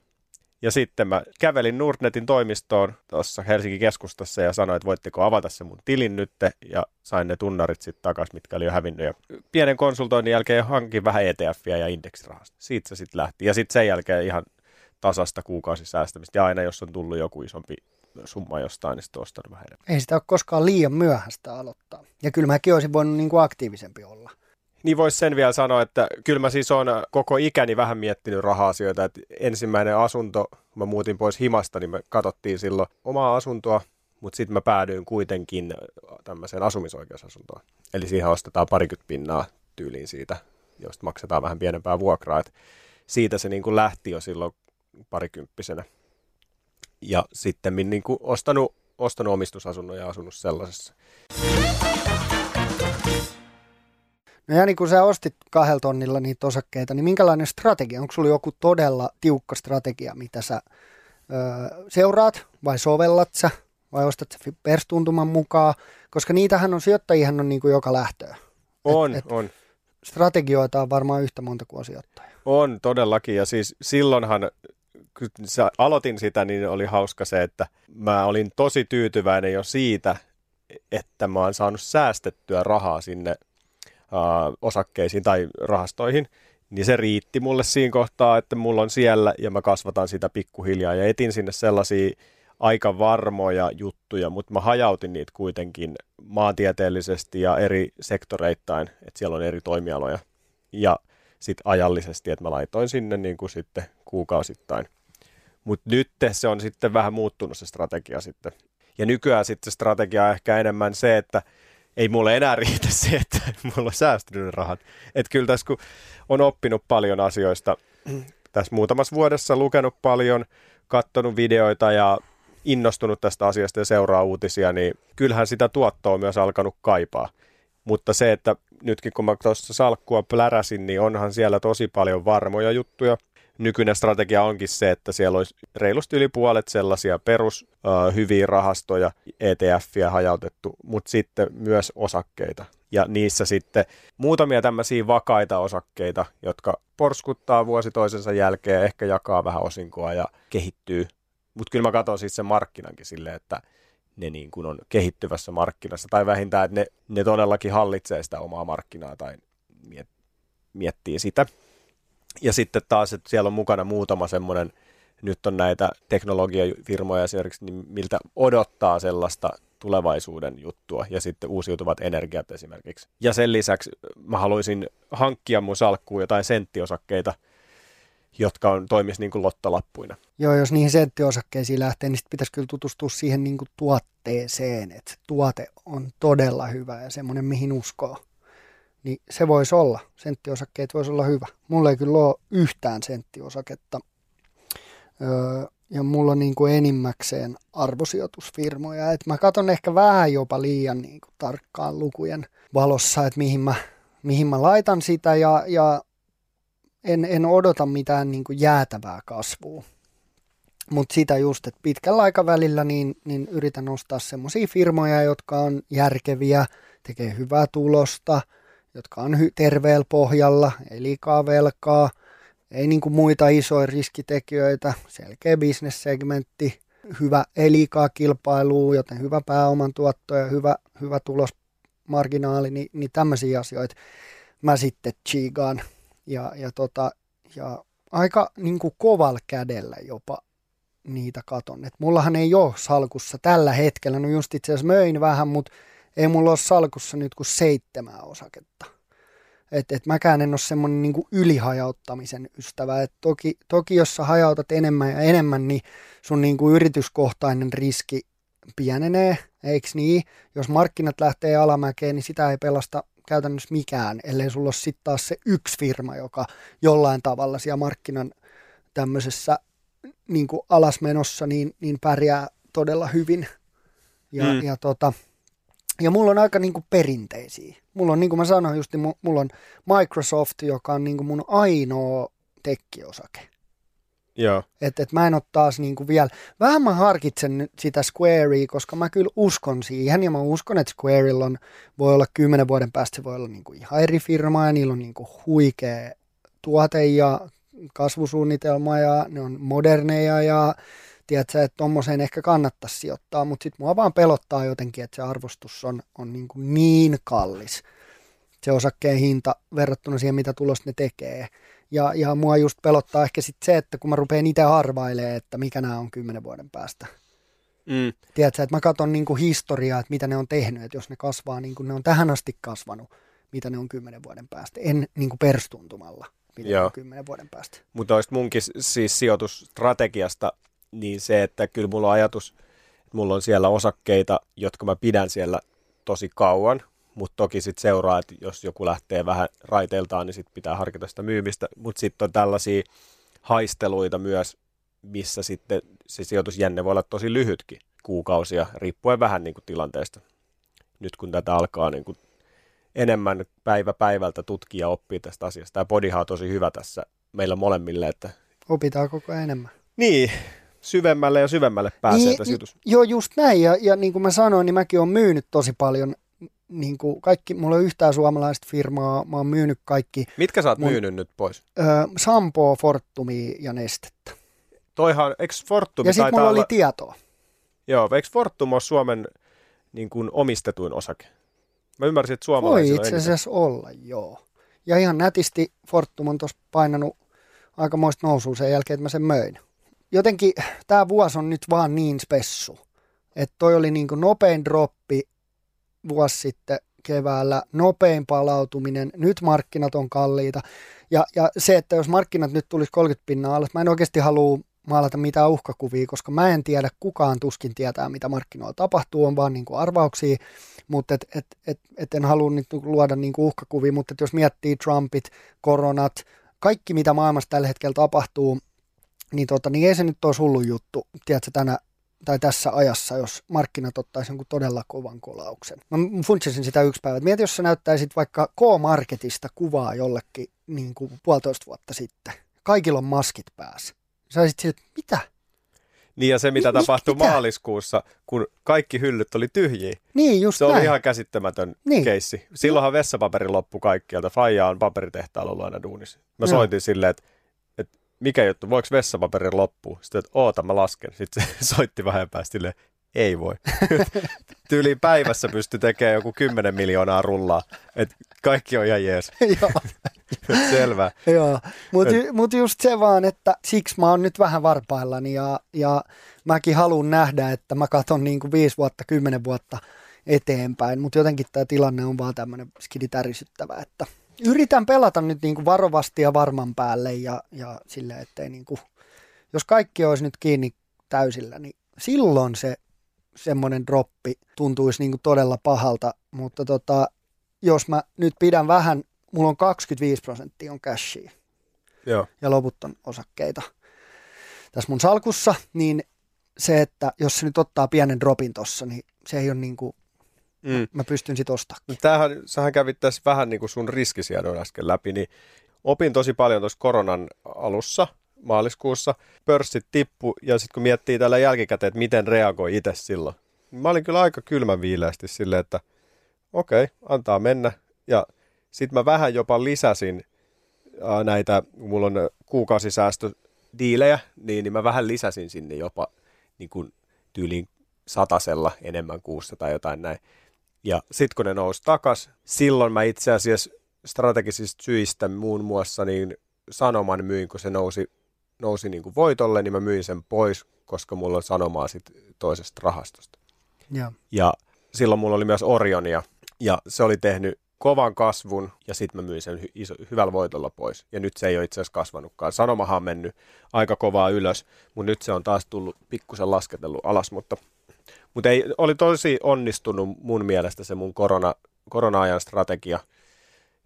Ja sitten mä kävelin Nordnetin toimistoon tuossa Helsingin keskustassa ja sanoin, että voitteko avata se mun tilin nytte ja sain ne tunnarit sitten takaisin, mitkä oli jo hävinnyt. Ja pienen konsultoinnin jälkeen hankin vähän ETFiä ja indeksirahasta. Siitä se sitten lähti. Ja sitten sen jälkeen ihan tasasta kuukausisäästämistä ja aina jos on tullut joku isompi summa jostain, niin sitten vähän enemmän. Ei sitä ole koskaan liian myöhäistä aloittaa. Ja kyllä mäkin olisin voinut niin kuin aktiivisempi olla. Niin voisi sen vielä sanoa, että kyllä mä siis on koko ikäni vähän miettinyt raha-asioita. Että ensimmäinen asunto, kun mä muutin pois himasta, niin me katsottiin silloin omaa asuntoa, mutta sitten mä päädyin kuitenkin tämmöiseen asumisoikeusasuntoon. Eli siihen ostetaan parikymmentä pinnaa tyyliin siitä, josta maksetaan vähän pienempää vuokraa. Et siitä se niin kuin lähti jo silloin parikymppisenä. Ja sitten niin kuin ostanut, ostanut omistusasunnon ja asunut sellaisessa. No ja niin kun sä ostit kahdella tonnilla niitä osakkeita, niin minkälainen strategia? Onko sulla joku todella tiukka strategia, mitä sä ö, seuraat vai sovellat sä vai ostat sä perstuntuman mukaan? Koska niitähän on, sijoittajihan on niin kuin joka lähtöä. On, et, et on. Strategioita on varmaan yhtä monta kuin sijoittajia. On todellakin ja siis silloinhan kun aloitin sitä, niin oli hauska se, että mä olin tosi tyytyväinen jo siitä, että mä oon saanut säästettyä rahaa sinne osakkeisiin tai rahastoihin, niin se riitti mulle siinä kohtaa, että mulla on siellä ja mä kasvatan sitä pikkuhiljaa ja etin sinne sellaisia aika varmoja juttuja, mutta mä hajautin niitä kuitenkin maantieteellisesti ja eri sektoreittain, että siellä on eri toimialoja ja sitten ajallisesti, että mä laitoin sinne niin kuin sitten kuukausittain. Mutta nyt se on sitten vähän muuttunut se strategia sitten. Ja nykyään sitten se strategia on ehkä enemmän se, että ei mulle enää riitä se, että mulla on säästynyt rahat. Että kyllä tässä kun on oppinut paljon asioista tässä muutamassa vuodessa, lukenut paljon, katsonut videoita ja innostunut tästä asiasta ja seuraa uutisia, niin kyllähän sitä tuottoa on myös alkanut kaipaa. Mutta se, että nytkin kun mä tuossa salkkua pläräsin, niin onhan siellä tosi paljon varmoja juttuja – nykyinen strategia onkin se, että siellä olisi reilusti yli puolet sellaisia perus hyviä rahastoja, ETFiä hajautettu, mutta sitten myös osakkeita. Ja niissä sitten muutamia tämmöisiä vakaita osakkeita, jotka porskuttaa vuosi toisensa jälkeen, ehkä jakaa vähän osinkoa ja kehittyy. Mutta kyllä mä katson siis sen markkinankin silleen, että ne niin kuin on kehittyvässä markkinassa, tai vähintään, että ne, ne todellakin hallitsee sitä omaa markkinaa tai miet, miettii sitä. Ja sitten taas, että siellä on mukana muutama semmoinen, nyt on näitä teknologiafirmoja esimerkiksi, niin miltä odottaa sellaista tulevaisuuden juttua ja sitten uusiutuvat energiat esimerkiksi. Ja sen lisäksi mä haluaisin hankkia mun salkkuun jotain senttiosakkeita, jotka on, toimisi niin kuin lottolappuina. Joo, jos niihin senttiosakkeisiin lähtee, niin pitäisi kyllä tutustua siihen niin kuin tuotteeseen, että tuote on todella hyvä ja semmoinen, mihin uskoo niin se voisi olla, senttiosakkeet voisi olla hyvä. Mulla ei kyllä ole yhtään senttiosaketta. Öö, ja mulla on niin kuin enimmäkseen arvosijoitusfirmoja. Et mä katson ehkä vähän jopa liian niin kuin tarkkaan lukujen valossa, että mihin mä, mihin mä laitan sitä ja, ja en, en odota mitään niin kuin jäätävää kasvua. Mutta sitä just, että pitkällä aikavälillä niin, niin yritän ostaa semmoisia firmoja, jotka on järkeviä, tekee hyvää tulosta – jotka on terveellä pohjalla, ei liikaa velkaa, ei niin kuin muita isoja riskitekijöitä, selkeä bisnessegmentti, hyvä, ei liikaa kilpailua, joten hyvä pääoman tuotto ja hyvä, hyvä tulosmarginaali, niin, niin tämmöisiä asioita mä sitten chigaan ja, ja, tota, ja aika niin kuin kovalla kädellä jopa niitä katon. Et mullahan ei ole salkussa tällä hetkellä, no just itse asiassa möin vähän, mutta ei mulla ole salkussa nyt kuin seitsemän osaketta. Et, et mäkään en ole semmoinen niin ylihajauttamisen ystävä. Et toki, toki jos sä hajautat enemmän ja enemmän, niin sun niin kuin yrityskohtainen riski pienenee, eikö niin? Jos markkinat lähtee alamäkeen, niin sitä ei pelasta käytännössä mikään, ellei sulla ole sitten taas se yksi firma, joka jollain tavalla siellä markkinan tämmöisessä niin kuin alasmenossa niin, niin pärjää todella hyvin. Ja, mm. ja tota, ja mulla on aika niin kuin perinteisiä. Mulla on, niin kuin mä sanoin just, niin mulla on Microsoft, joka on niin kuin mun ainoa tekkiosake. Joo. Että et mä en ole taas niin kuin vielä, vähän mä harkitsen nyt sitä Squarea, koska mä kyllä uskon siihen ja mä uskon, että Squareilla on, voi olla kymmenen vuoden päästä se voi olla niin kuin ihan eri firma ja niillä on niin kuin huikea tuote ja kasvusuunnitelma ja ne on moderneja ja tiedätkö, että tuommoiseen ehkä kannattaisi sijoittaa, mutta sitten mua vaan pelottaa jotenkin, että se arvostus on, on niin, kuin niin kallis, se osakkeen hinta verrattuna siihen, mitä tulosta ne tekee. Ja, ja mua just pelottaa ehkä sitten se, että kun mä rupean itse arvailemaan, että mikä nämä on kymmenen vuoden päästä. Mm. Tiedätkö, että mä katson niin kuin historiaa, että mitä ne on tehnyt, että jos ne kasvaa niin kuin ne on tähän asti kasvanut, mitä ne on kymmenen vuoden päästä. En niin kuin perstuntumalla, Joo. on kymmenen vuoden päästä. Mutta olisi munkin siis sijoitusstrategiasta niin se, että kyllä mulla on ajatus, että mulla on siellä osakkeita, jotka mä pidän siellä tosi kauan, mutta toki sitten seuraa, että jos joku lähtee vähän raiteiltaan, niin sitten pitää harkita sitä myymistä, mutta sitten on tällaisia haisteluita myös, missä sitten se sijoitusjänne voi olla tosi lyhytkin, kuukausia, riippuen vähän niin kuin tilanteesta. Nyt kun tätä alkaa niin kuin enemmän päivä päivältä tutkia ja oppia tästä asiasta. Tämä podihan on tosi hyvä tässä meillä molemmille, että Opitaan koko ajan enemmän. niin, syvemmälle ja syvemmälle pääsee Niin, niin, tässä jutussa. Joo, just näin. Ja, ja niin kuin mä sanoin, niin mäkin olen myynyt tosi paljon. Niin kuin kaikki, mulla on yhtään suomalaista firmaa, mä oon myynyt kaikki Mitkä sä oot mun- myynyt nyt pois? ö, Sampoa, Fortumia ja Nestettä. Toihan, eikö Fortum ja sitten taitaa mulla olla, oli tietoa. joo, eikö Fortum ole Suomen niin kuin omistetuin osake? Mä ymmärsin, että Voi suomalaisilla itse eniten. asiassa olla, joo. Ja ihan nätisti Fortum on tuossa painanut aikamoista nousua sen jälkeen, että mä sen möin. Jotenkin tämä vuosi on nyt vaan niin spessu. Että toi oli niin nopein droppi vuosi sitten keväällä, nopein palautuminen, nyt markkinat on kalliita. Ja, ja se, että jos markkinat nyt tulisi 30 pinnaa alas, mä en oikeasti halua maalata mitään uhkakuvia, koska mä en tiedä, kukaan tuskin tietää, mitä markkinoilla tapahtuu, on vaan niin kuin arvauksia, mutta et, et, et, et en halua nyt luoda niin kuin uhkakuvia, mutta jos miettii Trumpit, koronat, kaikki mitä maailmassa tällä hetkellä tapahtuu, niin, tota, niin ei se nyt olisi hullu juttu, tiedätkö, tänä, tai tässä ajassa, jos markkinat ottaisi jonkun todella kovan kolauksen. Mä funtsisin sitä yksi päivä. Mieti, jos sä näyttäisit vaikka K-Marketista kuvaa jollekin niin kuin puolitoista vuotta sitten. Kaikilla on maskit päässä. Sä olisit sille, että mitä? Niin ja se, mitä Mi- tapahtui mitä? maaliskuussa, kun kaikki hyllyt oli tyhjiä. Niin, just Se oli näin. ihan käsittämätön Niin. keissi. Silloinhan vessapaperi loppui kaikkialta. Faija on paperitehtaalla ollut aina duunissa. Mä Joo. soitin silleen, että mikä juttu, voiko vessapaperi loppua? Sitten, että oota, mä lasken. Sitten se soitti vähän päästä ei voi. Tyyliin päivässä pystyi tekemään joku 10 miljoonaa rullaa. Et kaikki on ihan jees. Selvä. Joo, mutta mut just se vaan, että siksi mä oon nyt vähän varpaillani ja, ja mäkin haluan nähdä, että mä katson niin kuin viisi vuotta, kymmenen vuotta eteenpäin, mutta jotenkin tämä tilanne on vaan tämmöinen skiditärisyttävä, että yritän pelata nyt niin kuin varovasti ja varman päälle ja, ja silleen, ettei niin kuin, jos kaikki olisi nyt kiinni täysillä, niin silloin se semmoinen droppi tuntuisi niin kuin todella pahalta, mutta tota, jos mä nyt pidän vähän, mulla on 25 prosenttia on cashia Joo. ja loput on osakkeita tässä mun salkussa, niin se, että jos se nyt ottaa pienen dropin tossa, niin se ei ole niin kuin, Mm. mä pystyn sit ostaa. Tämähän, sähän kävit tässä vähän niin kuin sun riskisiedon äsken läpi, niin opin tosi paljon tuossa koronan alussa, maaliskuussa. Pörssit tippu ja sitten kun miettii tällä jälkikäteen, että miten reagoi itse silloin. niin Mä olin kyllä aika kylmän viileästi silleen, että okei, okay, antaa mennä. Ja sitten mä vähän jopa lisäsin ää, näitä, kun mulla on kuukausisäästödiilejä, niin, niin mä vähän lisäsin sinne jopa niin kuin tyyliin satasella enemmän kuussa tai jotain näin. Ja sitten kun ne nousi takas, silloin mä itse asiassa strategisista syistä muun muassa niin sanoman myin, kun se nousi, nousi niin kuin voitolle, niin mä myin sen pois, koska mulla on sanomaa sit toisesta rahastosta. Joo. Ja silloin mulla oli myös Orionia, ja se oli tehnyt kovan kasvun, ja sitten mä myin sen hy- iso, hyvällä voitolla pois. Ja nyt se ei ole itse asiassa kasvanutkaan. Sanomahan on mennyt aika kovaa ylös, mutta nyt se on taas tullut pikkusen lasketellut alas, mutta mutta ei, oli tosi onnistunut mun mielestä se mun korona, korona-ajan strategia.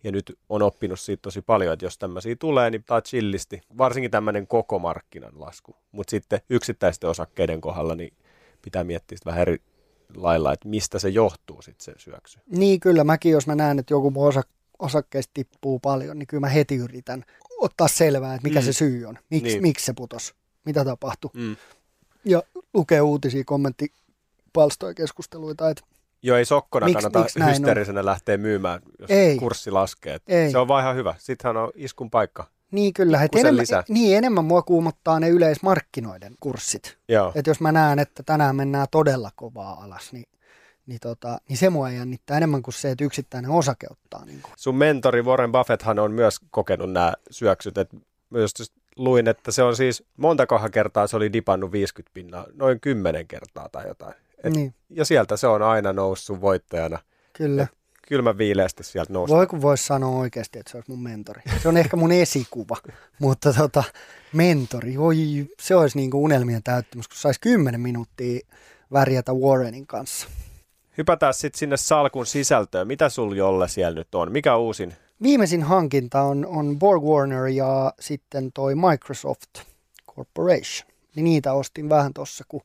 Ja nyt on oppinut siitä tosi paljon, että jos tämmöisiä tulee, niin tämä chillisti. Varsinkin tämmöinen koko markkinan lasku. Mutta sitten yksittäisten osakkeiden kohdalla niin pitää miettiä vähän eri lailla, että mistä se johtuu sitten se syöksy. Niin kyllä, mäkin jos mä näen, että joku mun osa, osakkeista tippuu paljon, niin kyllä mä heti yritän ottaa selvää, että mikä Mm. se syy on. Miks, Niin. Miksi se putos? Mitä tapahtui? Mm. Ja lukee uutisia, kommenttipalstoja, keskusteluita, että Joo, ei sokkona Miks- kannata miks näin on? hysteerisenä lähteä myymään, jos Ei. kurssi laskee. Et Ei. Se on vaan ihan hyvä. Sittenhän on iskun paikka. niin kyllä, että enemmän, lisää. niin enemmän mua kuumottaa ne yleismarkkinoiden kurssit. Joo. Että jos mä näen, että tänään mennään todella kovaa alas, niin, niin, tota, niin se mua jännittää enemmän kuin se, että yksittäinen osake ottaa. Niin kuin. Sun mentori Warren Buffetthan on myös kokenut nämä syöksyt, että myös luin, että se on siis montakohan kertaa se oli dipannut 50 pinnaa, noin 10 kertaa tai jotain. Et, Niin, Ja sieltä se on aina noussut voittajana. kyllä. Kylmä viileästi sieltä noussut. Voi kun voisi sanoa oikeasti, että se olisi mun mentori. Se on ehkä mun esikuva, mutta tota, mentori, voi, se olisi niin kuin unelmien täyttymys, kun saisi 10 minuuttia värjätä Warrenin kanssa. Hypätään sitten sinne salkun sisältöön. Mitä sul Jolle siellä nyt on? Mikä uusin? Viimeisin hankinta on, on Borg Warner ja sitten toi Microsoft Corporation. Niin niitä ostin vähän tuossa, kun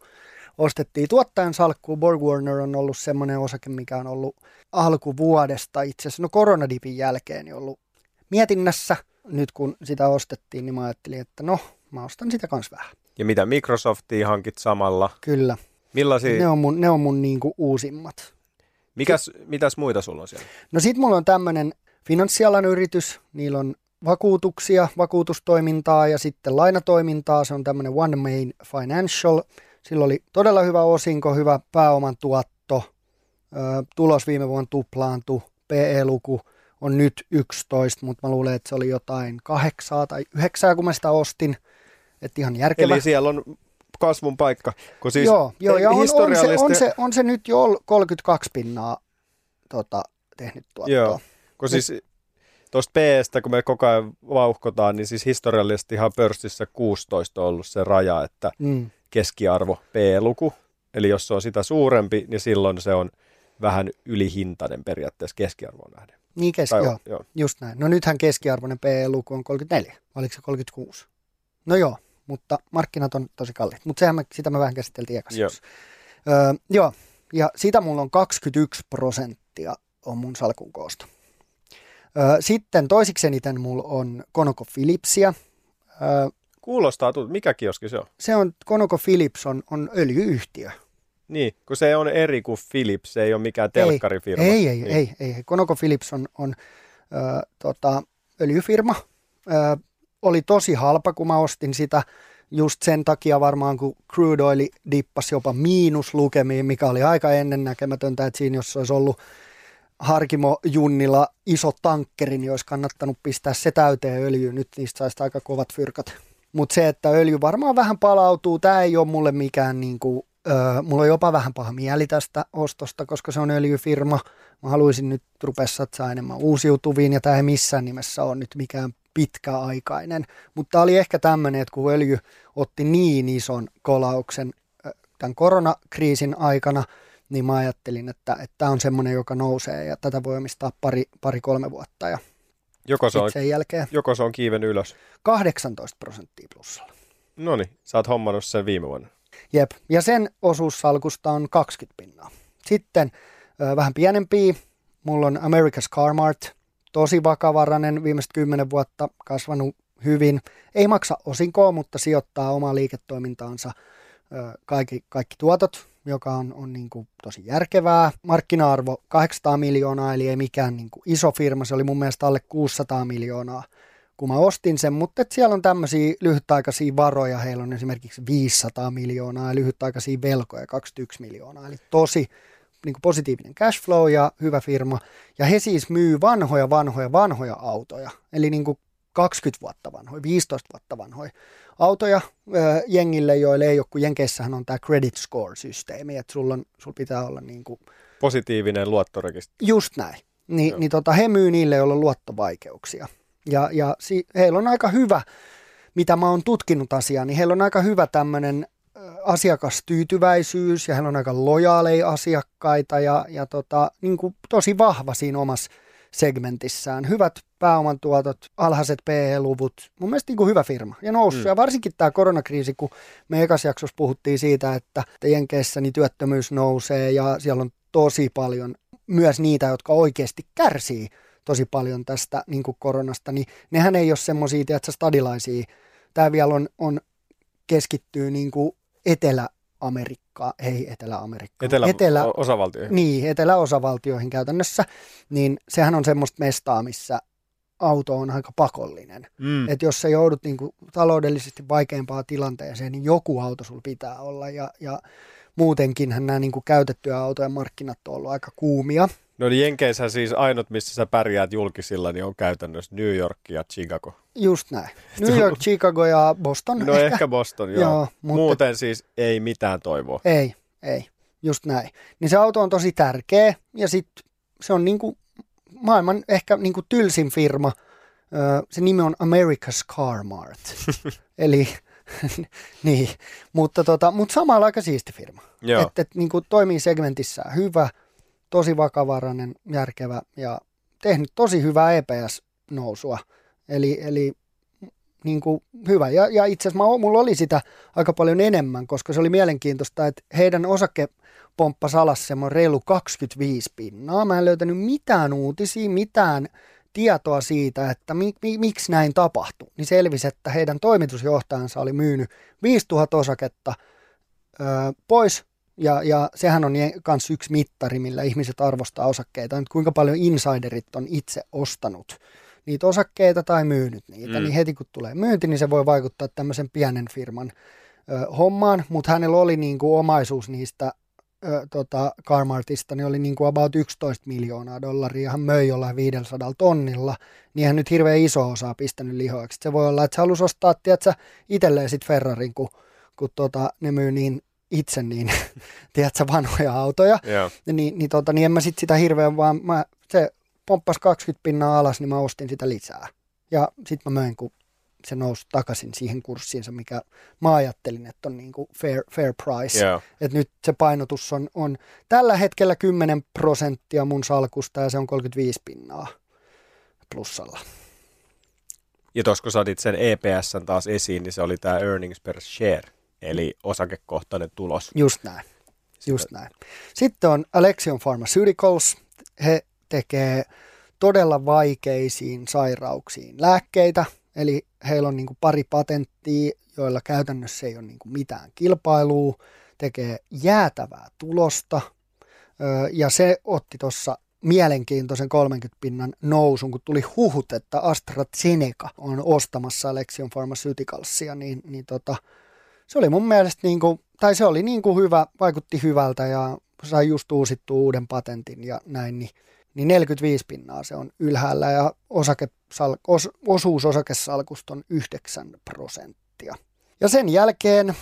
ostettiin tuottajan salkkuun. Borg Warner on ollut semmoinen osake, mikä on ollut alkuvuodesta itse asiassa, no koronadipin jälkeen niin ollut mietinnässä. Nyt kun sitä ostettiin, niin mä ajattelin, että no, mä ostan sitä kans vähän. Ja mitä Microsoftia hankit samalla? Kyllä, Millaisia, ne on mun, ne on mun niinku uusimmat. mikäs, mitäs muita sulla on siellä? No sit mulla on tämmönen finanssialan yritys, niillä on vakuutuksia, vakuutustoimintaa ja sitten lainatoimintaa. Se on tämmöinen One Main Financial. Sillä oli todella hyvä osinko, hyvä pääoman tuotto. Tulos viime vuonna tuplaantui. PE-luku on nyt 11, mutta mä luulen, että se oli jotain kahdeksaa tai yhdeksää, kun mä sitä ostin. Että ihan järkevä. Eli siellä on kasvun paikka. Kun siis joo, joo, ja on, on, se, on, historiallisesti- se, on se nyt jo ol- 32 pinnaa tota, tehnyt tuottoa. Joo, kun siis tuosta P-stä, kun me koko ajan vauhkotaan, niin siis historiallisesti ihan pörssissä 16 on ollut se raja, että Mm. Keskiarvo P-luku. Eli jos se on sitä suurempi, niin silloin se on vähän ylihintainen periaatteessa keskiarvoon nähden. Niin kes- Tai, joo, joo. just näin. No nythän keskiarvoinen PE-luku on 34, vai oliko se 36? No joo, mutta markkinat on tosi kalliit. Mutta sehän me, sitä me vähän käsiteltiin ekassa. Joo. Öö, joo, ja sitä mulla on 21 prosenttia on mun salkun koosta. Öö, sitten toisiksi eniten mulla on ConocoPhillipsia. Öö, Kuulostaa, tuttu. mikä kioski se on? se on, ConocoPhillips on, on öljyyhtiö. Niin, kun se on eri kuin Philips, se ei ole mikään telkkarifirma. Ei, ei, niin. ei, ei. ConocoPhillips on, on ö, tota, öljyfirma. Ö, oli tosi halpa, kun mä ostin sitä just sen takia varmaan, kun crude oil dippasi jopa miinuslukemiin, mikä oli aika ennennäkemätöntä, että siinä jos olisi ollut Harkimo Junnilla iso tankkeri, niin olisi kannattanut pistää se täyteen öljyä. Nyt niistä saisi aika kovat fyrkat. Mutta se, että öljy varmaan vähän palautuu, tämä ei ole mulle mikään niin kuin, öö, mulla on jopa vähän paha mieli tästä ostosta, koska se on öljyfirma. Mä haluaisin nyt rupea satsaa enemmän uusiutuviin ja tämä ei missään nimessä ole nyt mikään pitkäaikainen. Mutta oli ehkä tämmöinen, että kun öljy otti niin ison kolauksen ö, tämän koronakriisin aikana, niin mä ajattelin, että tämä on semmoinen, joka nousee ja tätä voi omistaa pari, pari vuotta ja Joko, se on, sen jälkeen joko se on kiiven ylös. 18 prosenttia plussalla. No niin, sä oot hommannut sen viime vuonna. Jep, ja sen osuus salkusta on 20 pinnaa. Sitten ö, vähän pienempiä, mulla on America's Car Mart, tosi vakavarainen, viimeiset 10 vuotta kasvanut hyvin. Ei maksa osinkoa, mutta sijoittaa omaa liiketoimintaansa ö, kaikki, kaikki tuotot, joka on, on niin kuin tosi järkevää. Markkina-arvo 800 miljoonaa, eli ei mikään niin kuin iso firma, se oli mun mielestä alle 600 miljoonaa kun mä ostin sen, mutta et siellä on tämmöisiä lyhytaikaisia varoja, heillä on esimerkiksi 500 miljoonaa ja lyhytaikaisia velkoja 21 miljoonaa, eli tosi niin kuin positiivinen cash flow ja hyvä firma. Ja he siis myy vanhoja, vanhoja, vanhoja autoja, eli niin kuin 20 vuotta vanhoja, 15 vuotta vanhoja autoja ö, jengille, joille ei ole, kun Jenkeissähän on tämä credit score-systeemi, että sulla, on, sulla pitää olla niin kuin Positiivinen luottorekisteri. Just näin. Ni, Joo. niin tota, he myy niille, joilla on luottovaikeuksia. Ja, ja si, heillä on aika hyvä, mitä mä oon tutkinut asiaa, niin heillä on aika hyvä tämmöinen asiakastyytyväisyys ja heillä on aika lojaaleja asiakkaita ja, ja tota, niin kuin tosi vahva siinä omassa segmentissään. Hyvät pääoman tuotot, alhaiset PE-luvut, mun mielestä niin kuin hyvä firma ja noussut. Mm. Ja varsinkin tämä koronakriisi, kun me ekas jaksossa puhuttiin siitä, että Jenkeissä niin työttömyys nousee ja siellä on tosi paljon myös niitä, jotka oikeasti kärsii tosi paljon tästä niin kuin koronasta, niin nehän ei ole semmoisia, tiedätkö, stadilaisia. Tämä vielä on, on keskittyy niin kuin Etelä-Amerikkaan, ei Etelä-Amerikkaan, Etelä, Etelä, osavaltioihin. niin, eteläosavaltioihin käytännössä, niin sehän on semmoista mestaa, missä auto on aika pakollinen. Mm. Että jos sä joudut niinku taloudellisesti vaikeampaan tilanteeseen, niin joku auto sulla pitää olla. Ja, ja muutenkinhän nämä niin kuin käytettyjä autojen markkinat on ollut aika kuumia. No niin Jenkeissä siis ainut, missä sä pärjäät julkisilla, niin on käytännössä New York ja Chicago. Just näin. New York, Chicago ja Boston. No ehkä, ehkä Boston, joo. joo mutta Muuten siis ei mitään toivoa. Ei, ei. Just näin. Niin se auto on tosi tärkeä ja sitten se on niinku maailman ehkä niinku tylsin firma. Se nimi on America's Car Mart. Eli niin, mutta, tota, mutta samalla aika siisti firma. Että et, niinku toimii segmentissä hyvä, tosi vakavarainen, järkevä ja tehnyt tosi hyvää EPS-nousua. Eli, eli niin kuin hyvä. Ja, ja itse asiassa mulla oli sitä aika paljon enemmän, koska se oli mielenkiintoista, että heidän osake pomppasi alas semmoinen reilu 25 pinnaa. Mä en löytänyt mitään uutisia, mitään tietoa siitä, että mi, mi, miksi näin tapahtui. Niin selvisi, että heidän toimitusjohtajansa oli myynyt 5000 osaketta ö, pois ja, ja sehän on myös yksi mittari, millä ihmiset arvostaa osakkeita, että kuinka paljon insiderit on itse ostanut niitä osakkeita tai myynyt niitä. Mm. Niin heti kun tulee myynti, niin se voi vaikuttaa tämmöisen pienen firman ö, hommaan, mutta hänellä oli niin kuin omaisuus niistä ö, tota, Carmartista, niin oli niin kuin about 11 miljoonaa dollaria, hän möi jollain 500 tonnilla, niin hän nyt hirveän iso osa pistänyt lihoiksi. Se voi olla, että se halusi ostaa, tiedätkö, itselleen sitten Ferrarin, kun, kun tota, ne myy niin itse niin, tiedätkö, vanhoja autoja, yeah. niin, niin, tota, niin en mä sit sitä hirveän vaan, mä, se pomppasi 20 pinnaa alas, niin mä ostin sitä lisää. Ja sitten mä möin, kun se nousi takaisin siihen kurssiinsa, mikä mä ajattelin, että on niin kuin fair, fair price. Yeah. Että nyt se painotus on, on tällä hetkellä 10 prosenttia mun salkusta ja se on 35 pinnaa plussalla. Ja tuossa kun saatit sen EPSn taas esiin, niin se oli tämä earnings per share eli osakekohtainen tulos. Just näin. Just näin. Sitten on Alexion Pharmaceuticals. He tekee todella vaikeisiin sairauksiin lääkkeitä, eli heillä on niin kuin pari patenttia, joilla käytännössä ei ole niin kuin mitään kilpailua, tekee jäätävää tulosta, ja se otti tuossa mielenkiintoisen 30 pinnan nousun, kun tuli huhut, että AstraZeneca on ostamassa Alexion Pharmaceuticalsia, niin, niin tota, se oli mun mielestä niin kuin, tai se oli niin kuin hyvä, vaikutti hyvältä ja sai just uusittua uuden patentin ja näin, niin, niin 45 pinnaa se on ylhäällä ja osake, os, osuus osakesalkusta on 9 prosenttia. Ja sen jälkeen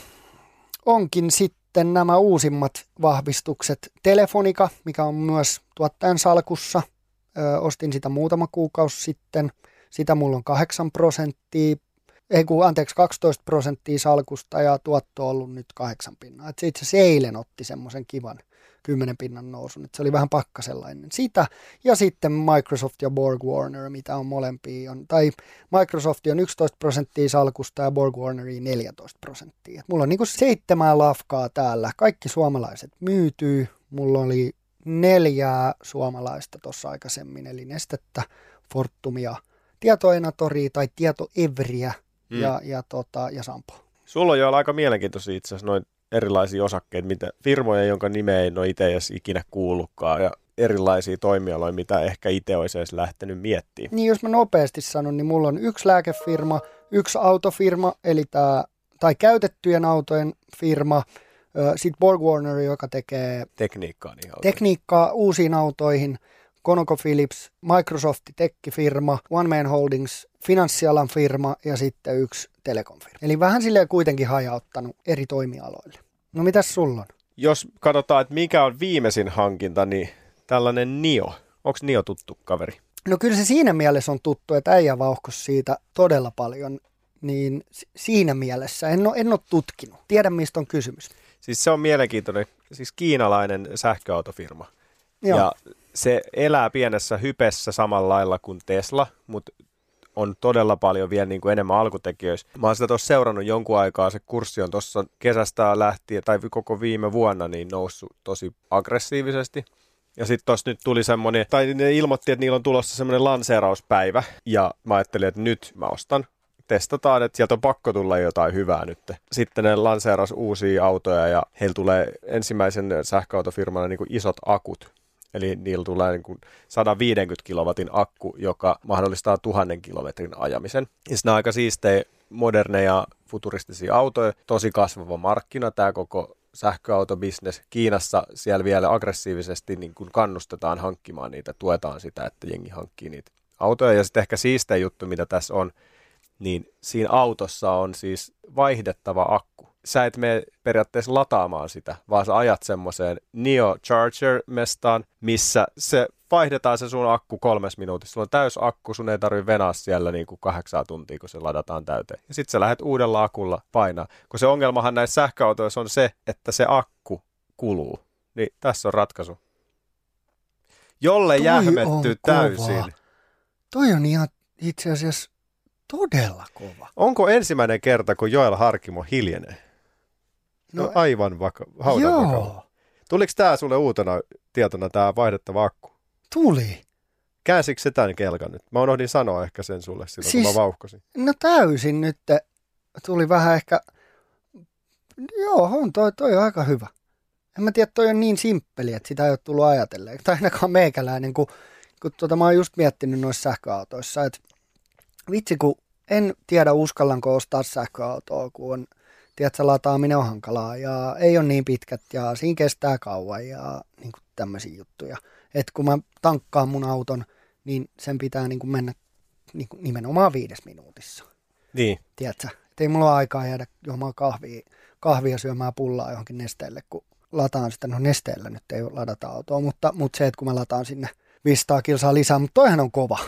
onkin sitten nämä uusimmat vahvistukset. Telefonika, mikä on myös tuottajan salkussa. Ö, ostin sitä muutama kuukausi sitten. Sitä mulla on 8 prosenttia ei kun, anteeksi, 12 prosenttia salkusta ja tuotto on ollut nyt 8 pinnaa. Itse asiassa eilen otti semmoisen kivan 10 pinnan nousun, että se oli vähän pakkasellainen sitä. Ja sitten Microsoft ja Borg Warner, mitä on molempia, on, tai Microsoft on 11 prosenttia salkusta ja Borg Warneri 14 prosenttia. Et mulla on niinku seitsemän lafkaa täällä, kaikki suomalaiset myytyy. Mulla oli neljää suomalaista tuossa aikaisemmin, eli Nestettä, Fortumia, Tietoenatoria tai Tietoevriä mm. ja, ja, tota, ja Sampo. Sulla on jo aika mielenkiintoisia itse asiassa noin erilaisia osakkeita, mitä, firmoja, jonka nimeä ei ole itse edes ikinä kuullutkaan ja erilaisia toimialoja, mitä ehkä itse olisi edes lähtenyt miettimään. Niin jos mä nopeasti sanon, niin mulla on yksi lääkefirma, yksi autofirma, eli tää, tai käytettyjen autojen firma, sitten Borg Warner, joka tekee tekniikkaa, niin tekniikkaa uusiin autoihin, ConocoPhillips, Microsoft tekkifirma, One Man Holdings, finanssialan firma ja sitten yksi telekomfirma. Eli vähän silleen kuitenkin hajauttanut eri toimialoille. No mitäs sulla on? Jos katsotaan, että mikä on viimeisin hankinta, niin tällainen NIO. Onko NIO tuttu kaveri? No kyllä se siinä mielessä on tuttu, että äijä vauhkos siitä todella paljon. Niin siinä mielessä en ole, en ole tutkinut. Tiedän, mistä on kysymys. Siis se on mielenkiintoinen, siis kiinalainen sähköautofirma. Joo. Ja se elää pienessä hypessä samalla lailla kuin Tesla, mutta on todella paljon vielä niin kuin enemmän alkutekijöissä. Mä oon sitä tuossa seurannut jonkun aikaa, se kurssi on tuossa kesästä lähtien, tai koko viime vuonna, niin noussut tosi aggressiivisesti. Ja sitten tuossa nyt tuli semmoinen, tai ne ilmoitti, että niillä on tulossa semmoinen lanseerauspäivä, ja mä ajattelin, että nyt mä ostan testataan, että sieltä on pakko tulla jotain hyvää nyt. Sitten ne lanseeras uusia autoja ja heillä tulee ensimmäisen sähköautofirmana niin kuin isot akut, Eli niillä tulee niin kuin 150 kilowatin akku, joka mahdollistaa tuhannen kilometrin ajamisen. Ja nämä on aika siistejä, moderneja, futuristisia autoja, tosi kasvava markkina. Tämä koko sähköautobisnes. Kiinassa siellä vielä aggressiivisesti niin kuin kannustetaan hankkimaan niitä, tuetaan sitä, että jengi hankkii niitä autoja. Ja sitten ehkä siistein juttu, mitä tässä on, niin siinä autossa on siis vaihdettava akku. Sä et mene periaatteessa lataamaan sitä, vaan sä ajat semmoiseen Neo Charger-mestaan, missä se vaihdetaan se sun akku kolmes minuutissa. Sulla on täys akku, sun ei tarvi venaa siellä niin kuin kahdeksaa tuntia, kun se ladataan täyteen. Ja sitten sä lähdet uudella akulla painaa. Kun se ongelmahan näissä sähköautoissa on se, että se akku kuluu. Niin tässä on ratkaisu. Jolle Toi jähmetty on täysin. kova. Toi on ihan itse asiassa todella kova. Onko ensimmäinen kerta, kun Joel Harkimo hiljenee? No, no aivan vaka- haudan vakava. joo, Tuliko tämä sulle uutena tietona tämä vaihdettava akku? tuli. Käänsikö se tämän kelkan nyt? Mä unohdin sanoa ehkä sen sulle silloin, siis... kun Siis- mä vauhkosin. No täysin nyt tuli vähän ehkä, joo, on toi, toi on aika hyvä. En mä tiedä, toi on niin simppeli, että sitä ei ole tullut ajatelleen. Tai ainakaan meikäläinen, kun, kun tuota, mä oon just miettinyt noissa sähköautoissa, että vitsi kun en tiedä uskallanko ostaa sähköautoa, kun on, tiedätkö, lataaminen on hankalaa ja ei ole niin pitkät ja siinä kestää kauan ja niin kuin tämmöisiä juttuja. Että kun mä tankkaan mun auton, niin sen pitää niin kuin mennä niin kuin nimenomaan viides minuutissa Niin. tiedätkö, että ei mulla ole aikaa jäädä juomaan kahvia, kahvia syömään pullaa johonkin nesteelle, kun lataan sitä, no nesteellä nyt ei ladata autoa, mutta, mutta se, että kun mä lataan sinne 500 kilsaa lisää, mutta toihan on kova.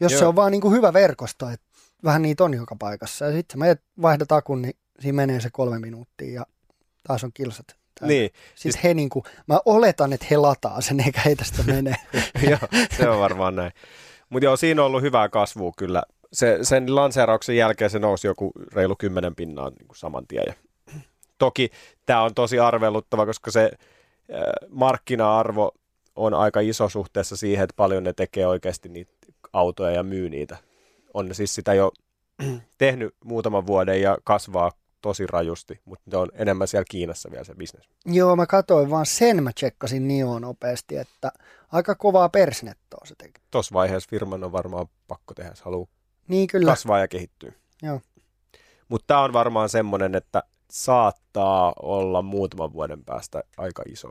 Jos Joo. se on vaan niin kuin hyvä verkosto, että vähän niitä on joka paikassa, ja sitten mä vaihdat akun, niin siinä menee se kolme minuuttia, ja taas on kilsat. Niin. Sitten he niin kuin, mä oletan, että he lataa sen, eikä heitä sitä menee. joo, se on varmaan näin. Mutta joo, siinä on ollut hyvää kasvua kyllä. Se, sen lanseerauksen jälkeen se nousi joku reilu kymmenen pinnaa niin kuin saman tien. Ja toki tämä on tosi arveluttava, koska se äh, markkina-arvo on aika iso suhteessa siihen, että paljon ne tekee oikeasti niitä autoja ja myy niitä. On ne siis sitä jo tehnyt muutaman vuoden ja kasvaa tosi rajusti, mutta ne on enemmän siellä Kiinassa vielä se bisnes. Joo, mä katsoin vaan sen, mä tsekkasin Nioon nopeasti, että aika kovaa persnettoa se teki. Tuossa vaiheessa firman on varmaan pakko tehdä, jos haluaa Niin kyllä. kasvaa ja kehittyy. Joo. Mutta tämä on varmaan semmoinen, että saattaa olla muutaman vuoden päästä aika iso.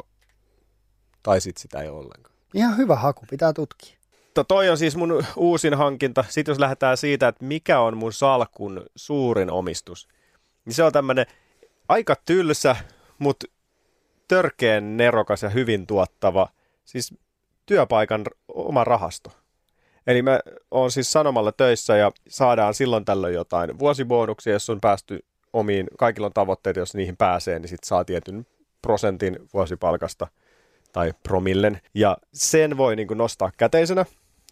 Tai sitten sitä ei ollenkaan. Ihan hyvä haku, pitää tutkia. To, toi on siis mun uusin hankinta. Sitten jos lähdetään siitä, että mikä on mun salkun suurin omistus, niin se on tämmöinen aika tylsä, mutta törkeen nerokas ja hyvin tuottava, siis työpaikan oma rahasto. Eli mä oon siis sanomalla töissä ja saadaan silloin tällöin jotain vuosibonuksia, jos on päästy omiin, kaikilla on tavoitteita, jos niihin pääsee, niin sitten saa tietyn prosentin vuosipalkasta tai promillen. Ja sen voi niin kuin nostaa käteisenä.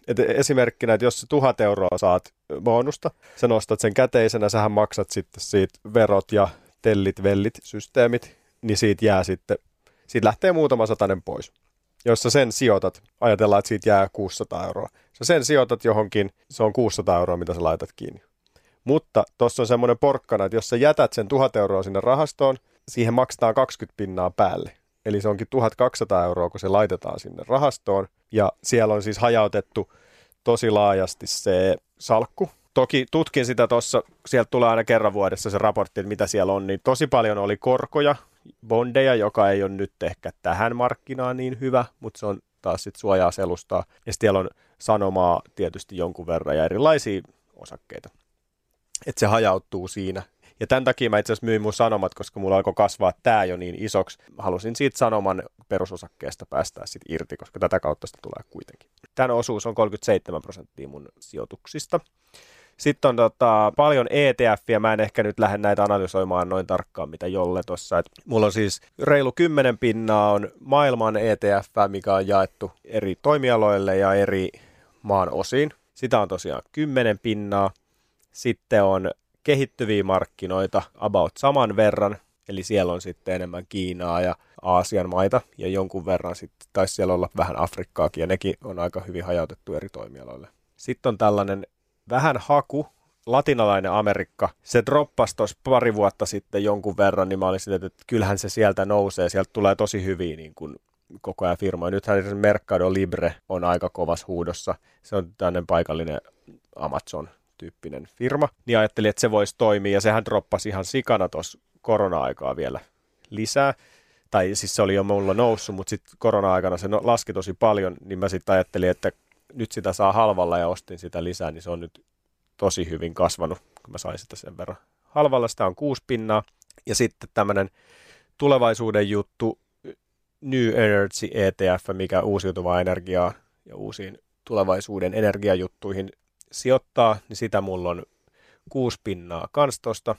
Et esimerkkinä, että jos sä tuhat euroa saat bonusta, sä nostat sen käteisenä, sähän maksat sitten siitä verot ja tellit, vellit, systeemit, niin siitä jää sitten, siitä lähtee muutama satanen pois. Jos sä sen sijoitat, ajatellaan, että siitä jää 600 euroa. Sä sen sijoitat johonkin, se on 600 euroa, mitä sä laitat kiinni. Mutta tuossa on semmoinen porkkana, että jos sä jätät sen 1000 euroa sinne rahastoon, siihen maksetaan 20 pinnaa päälle. Eli se onkin 1200 euroa, kun se laitetaan sinne rahastoon. Ja siellä on siis hajautettu tosi laajasti se salkku. Toki tutkin sitä tuossa, sieltä tulee aina kerran vuodessa se raportti, että mitä siellä on, niin tosi paljon oli korkoja, bondeja, joka ei ole nyt ehkä tähän markkinaan niin hyvä, mutta se on taas sit suojaa selustaa. Ja sitten siellä on sanomaa tietysti jonkun verran ja erilaisia osakkeita. Että se hajautuu siinä. Ja tämän takia mä itse asiassa myin mun sanomat, koska mulla alkoi kasvaa tämä jo niin isoksi. Halusin siitä sanoman perusosakkeesta päästää sit irti, koska tätä kautta sitä tulee kuitenkin. Tämän osuus on 37 prosenttia mun sijoituksista. Sitten on tota, paljon ETF-ja, mä en ehkä nyt lähde näitä analysoimaan noin tarkkaan, mitä Jolle tuossa. Mulla on siis reilu 10 pinnaa on maailman ETF, mikä on jaettu eri toimialoille ja eri maan osiin. Sitä on tosiaan 10 pinnaa. Sitten on kehittyviä markkinoita about saman verran, eli siellä on sitten enemmän Kiinaa ja Aasian maita ja jonkun verran sitten taisi siellä olla vähän Afrikkaakin ja nekin on aika hyvin hajautettu eri toimialoille. Sitten on tällainen vähän haku, latinalainen Amerikka. Se droppasi tuossa pari vuotta sitten jonkun verran, niin mä olin sitä, että kyllähän se sieltä nousee, sieltä tulee tosi hyviä niin kuin koko ajan firmoja. Nythän se Mercado Libre on aika kovas huudossa. Se on tämmöinen paikallinen Amazon tyyppinen firma, niin ajattelin, että se voisi toimia, ja sehän droppasi ihan sikana tuossa korona-aikaa vielä lisää. Tai siis se oli jo mulla noussut, mutta sitten korona-aikana se no, laski tosi paljon, niin mä sitten ajattelin, että nyt sitä saa halvalla ja ostin sitä lisää, niin se on nyt tosi hyvin kasvanut, kun mä sain sitä sen verran. Halvalla sitä on kuusi pinnaa. Ja sitten tämmöinen tulevaisuuden juttu, New Energy ETF, mikä uusiutuvaa energiaa ja uusiin tulevaisuuden energiajuttuihin sijoittaa, niin sitä mulla on kuusi pinnaa kans tosta.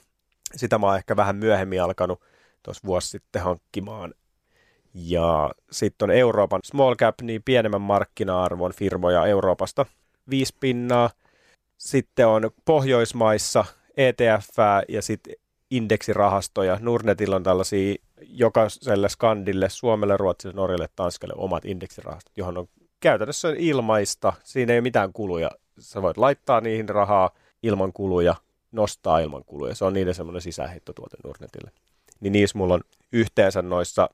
Sitä mä oon ehkä vähän myöhemmin alkanut tuossa vuosi sitten hankkimaan. Ja sitten on Euroopan small cap, niin pienemmän markkina-arvon firmoja Euroopasta viisi pinnaa. Sitten on Pohjoismaissa ETF ja sitten indeksirahastoja. Nordnetilla on tällaisia jokaiselle skandille, Suomelle, Ruotsille, Norjalle, Tanskalle omat indeksirahastot, johon on käytännössä ilmaista. Siinä ei ole mitään kuluja. Sä voit laittaa niihin rahaa ilman kuluja, nostaa ilman kuluja. Se on niiden semmoinen sisäänheittotuote Nordnetille. Niin niissä mulla on yhteensä noissa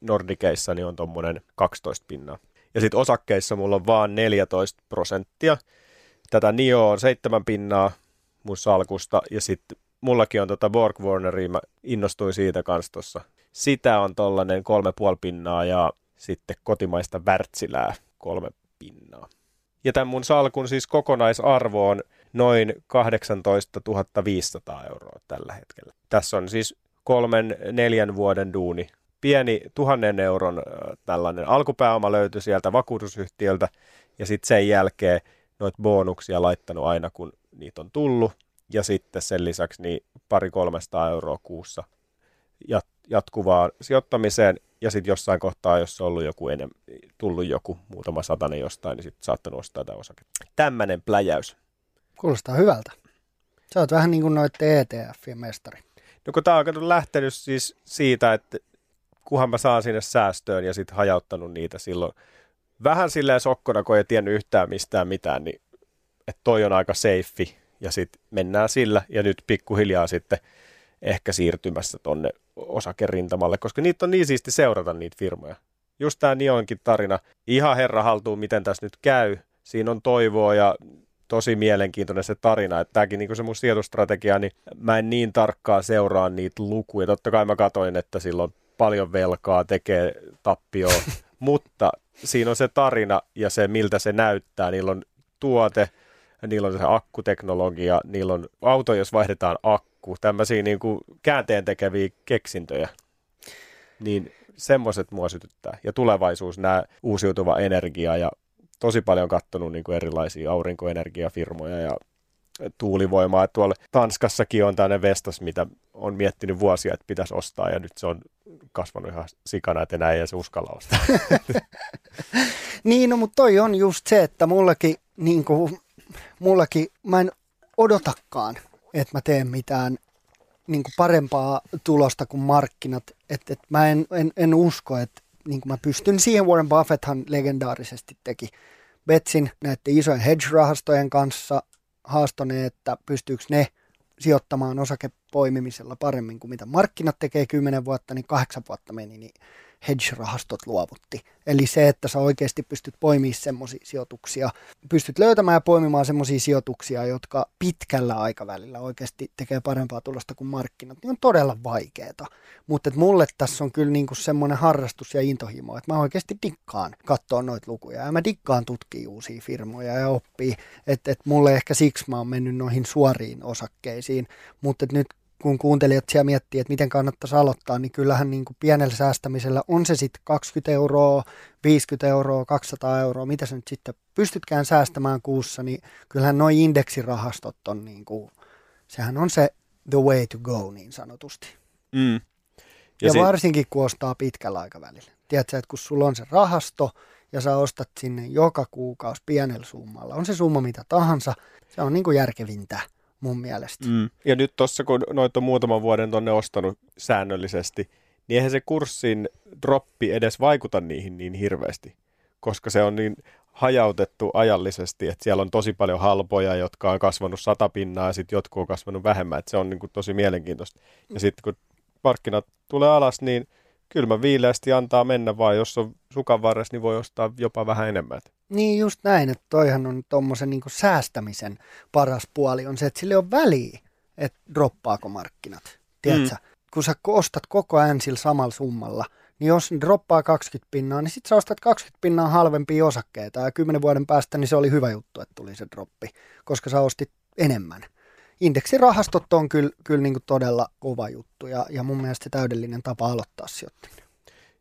Nordikeissa niin on tuommoinen 12 pinnaa. Ja sitten osakkeissa mulla on vaan 14 prosenttia. Tätä NIO on 7 pinnaa mun salkusta ja sitten mullakin on tota Borg Warneria, mä innostuin siitä kanssa tuossa. Sitä on tollanen kolme puoli pinnaa ja sitten kotimaista Wärtsilää kolme pinnaa. Ja tämän mun salkun siis kokonaisarvo on noin 18 500 euroa tällä hetkellä. Tässä on siis kolmen, neljän vuoden duuni. Pieni tuhannen euron tällainen alkupääoma löytyi sieltä vakuutusyhtiöltä ja sitten sen jälkeen noita bonuksia laittanut aina kun niitä on tullut. Ja sitten sen lisäksi niin pari 300 euroa kuussa jatkuvaan sijoittamiseen ja sitten jossain kohtaa, jos on ollut joku enemmän, tullut joku muutama satanen jostain, niin sitten saattanut ostaa tätä osaketta. Tämmöinen pläjäys. Kuulostaa hyvältä. Sä oot vähän niin kuin noiden ETF-ien mestari. No kun tämä on lähtenyt siis siitä, että kuhan mä saan sinne säästöön ja sitten hajauttanut niitä silloin vähän silleen sokkona, kun ei tiennyt yhtään mistään mitään, niin että toi on aika safe ja sitten mennään sillä ja nyt pikkuhiljaa sitten ehkä siirtymässä tonne osakerintamalle, koska niitä on niin siisti seurata niitä firmoja. Just tämä Nionkin tarina, ihan herra haltuu, miten tässä nyt käy. Siinä on toivoa ja tosi mielenkiintoinen se tarina, että tämäkin niin se mun sijoitustrategia, niin mä en niin tarkkaan seuraa niitä lukuja. Totta kai mä katoin, että silloin paljon velkaa, tekee tappioa, mutta siinä on se tarina ja se, miltä se näyttää. Niillä on tuote, niillä on se akkuteknologia, niillä on auto, jos vaihdetaan akku, tämmöisiä niin kuin käänteen tekeviä keksintöjä. Niin semmoiset mua sytyttää. Ja tulevaisuus, nämä uusiutuva energia ja tosi paljon katsonut niin kuin erilaisia aurinkoenergiafirmoja ja tuulivoimaa. Tuolla Tanskassakin on tämmöinen Vestas, mitä on miettinyt vuosia, että pitäisi ostaa ja nyt se on kasvanut ihan sikana, että enää ei edes uskalla ostaa. niin, no mutta toi on just se, että mullakin, niin kuin, mullakin mä en odotakaan, että mä teen mitään niin kuin parempaa tulosta kuin markkinat. Että et mä en, en, en usko, että niin kuin mä pystyn siihen, Warren Buffetthan legendaarisesti teki Betsin näiden isojen hedge-rahastojen kanssa, haastoneen, että pystyykö ne sijoittamaan osakepoimimisella paremmin kuin mitä markkinat tekee kymmenen vuotta, niin kahdeksan vuotta meni, niin hedge-rahastot luovutti. Eli se, että sä oikeasti pystyt poimimaan semmoisia sijoituksia, pystyt löytämään ja poimimaan semmoisia sijoituksia, jotka pitkällä aikavälillä oikeasti tekee parempaa tulosta kuin markkinat, niin on todella vaikeaa. Mutta mulle tässä on kyllä niinku semmoinen harrastus ja intohimo, että mä oikeasti dikkaan katsoa noita lukuja ja mä dikkaan tutkia uusia firmoja ja oppii, että et mulle ehkä siksi mä oon mennyt noihin suoriin osakkeisiin, mutta nyt kun kuuntelijat siellä miettii, että miten kannattaisi aloittaa, niin kyllähän niin kuin pienellä säästämisellä on se sitten 20 euroa, 50 euroa, 200 euroa, mitä sä nyt sitten pystytkään säästämään kuussa, niin kyllähän nuo indeksirahastot on niin kuin, sehän on se the way to go niin sanotusti. Mm. Ja, ja sit... varsinkin kun ostaa pitkällä aikavälillä. Tiedätkö, että kun sulla on se rahasto ja sä ostat sinne joka kuukausi pienellä summalla, on se summa mitä tahansa, se on niin kuin järkevintä mun mielestä. Mm. Ja nyt tuossa, kun noita on muutaman vuoden tonne ostanut säännöllisesti, niin eihän se kurssin droppi edes vaikuta niihin niin hirveästi, koska se on niin hajautettu ajallisesti, että siellä on tosi paljon halpoja, jotka on kasvanut sata pinnaa ja sitten jotkut on kasvanut vähemmän, että se on niin kuin tosi mielenkiintoista. Ja sitten kun markkinat tulee alas, niin kylmä viileästi antaa mennä, vaan jos on sukan varressa, niin voi ostaa jopa vähän enemmän. Niin just näin, että toihan on tuommoisen niin säästämisen paras puoli on se, että sille on väliä, että droppaako markkinat. Tiedätkö? Mm. kun sä ostat koko ajan sillä samalla summalla, niin jos ne droppaa 20 pinnaa, niin sit sä ostat 20 pinnaa halvempia osakkeita ja 10 vuoden päästä niin se oli hyvä juttu, että tuli se droppi, koska sä ostit enemmän. Indeksirahastot on kyllä, kyllä niin kuin todella kova juttu ja, ja mun mielestä se täydellinen tapa aloittaa sijoittaminen.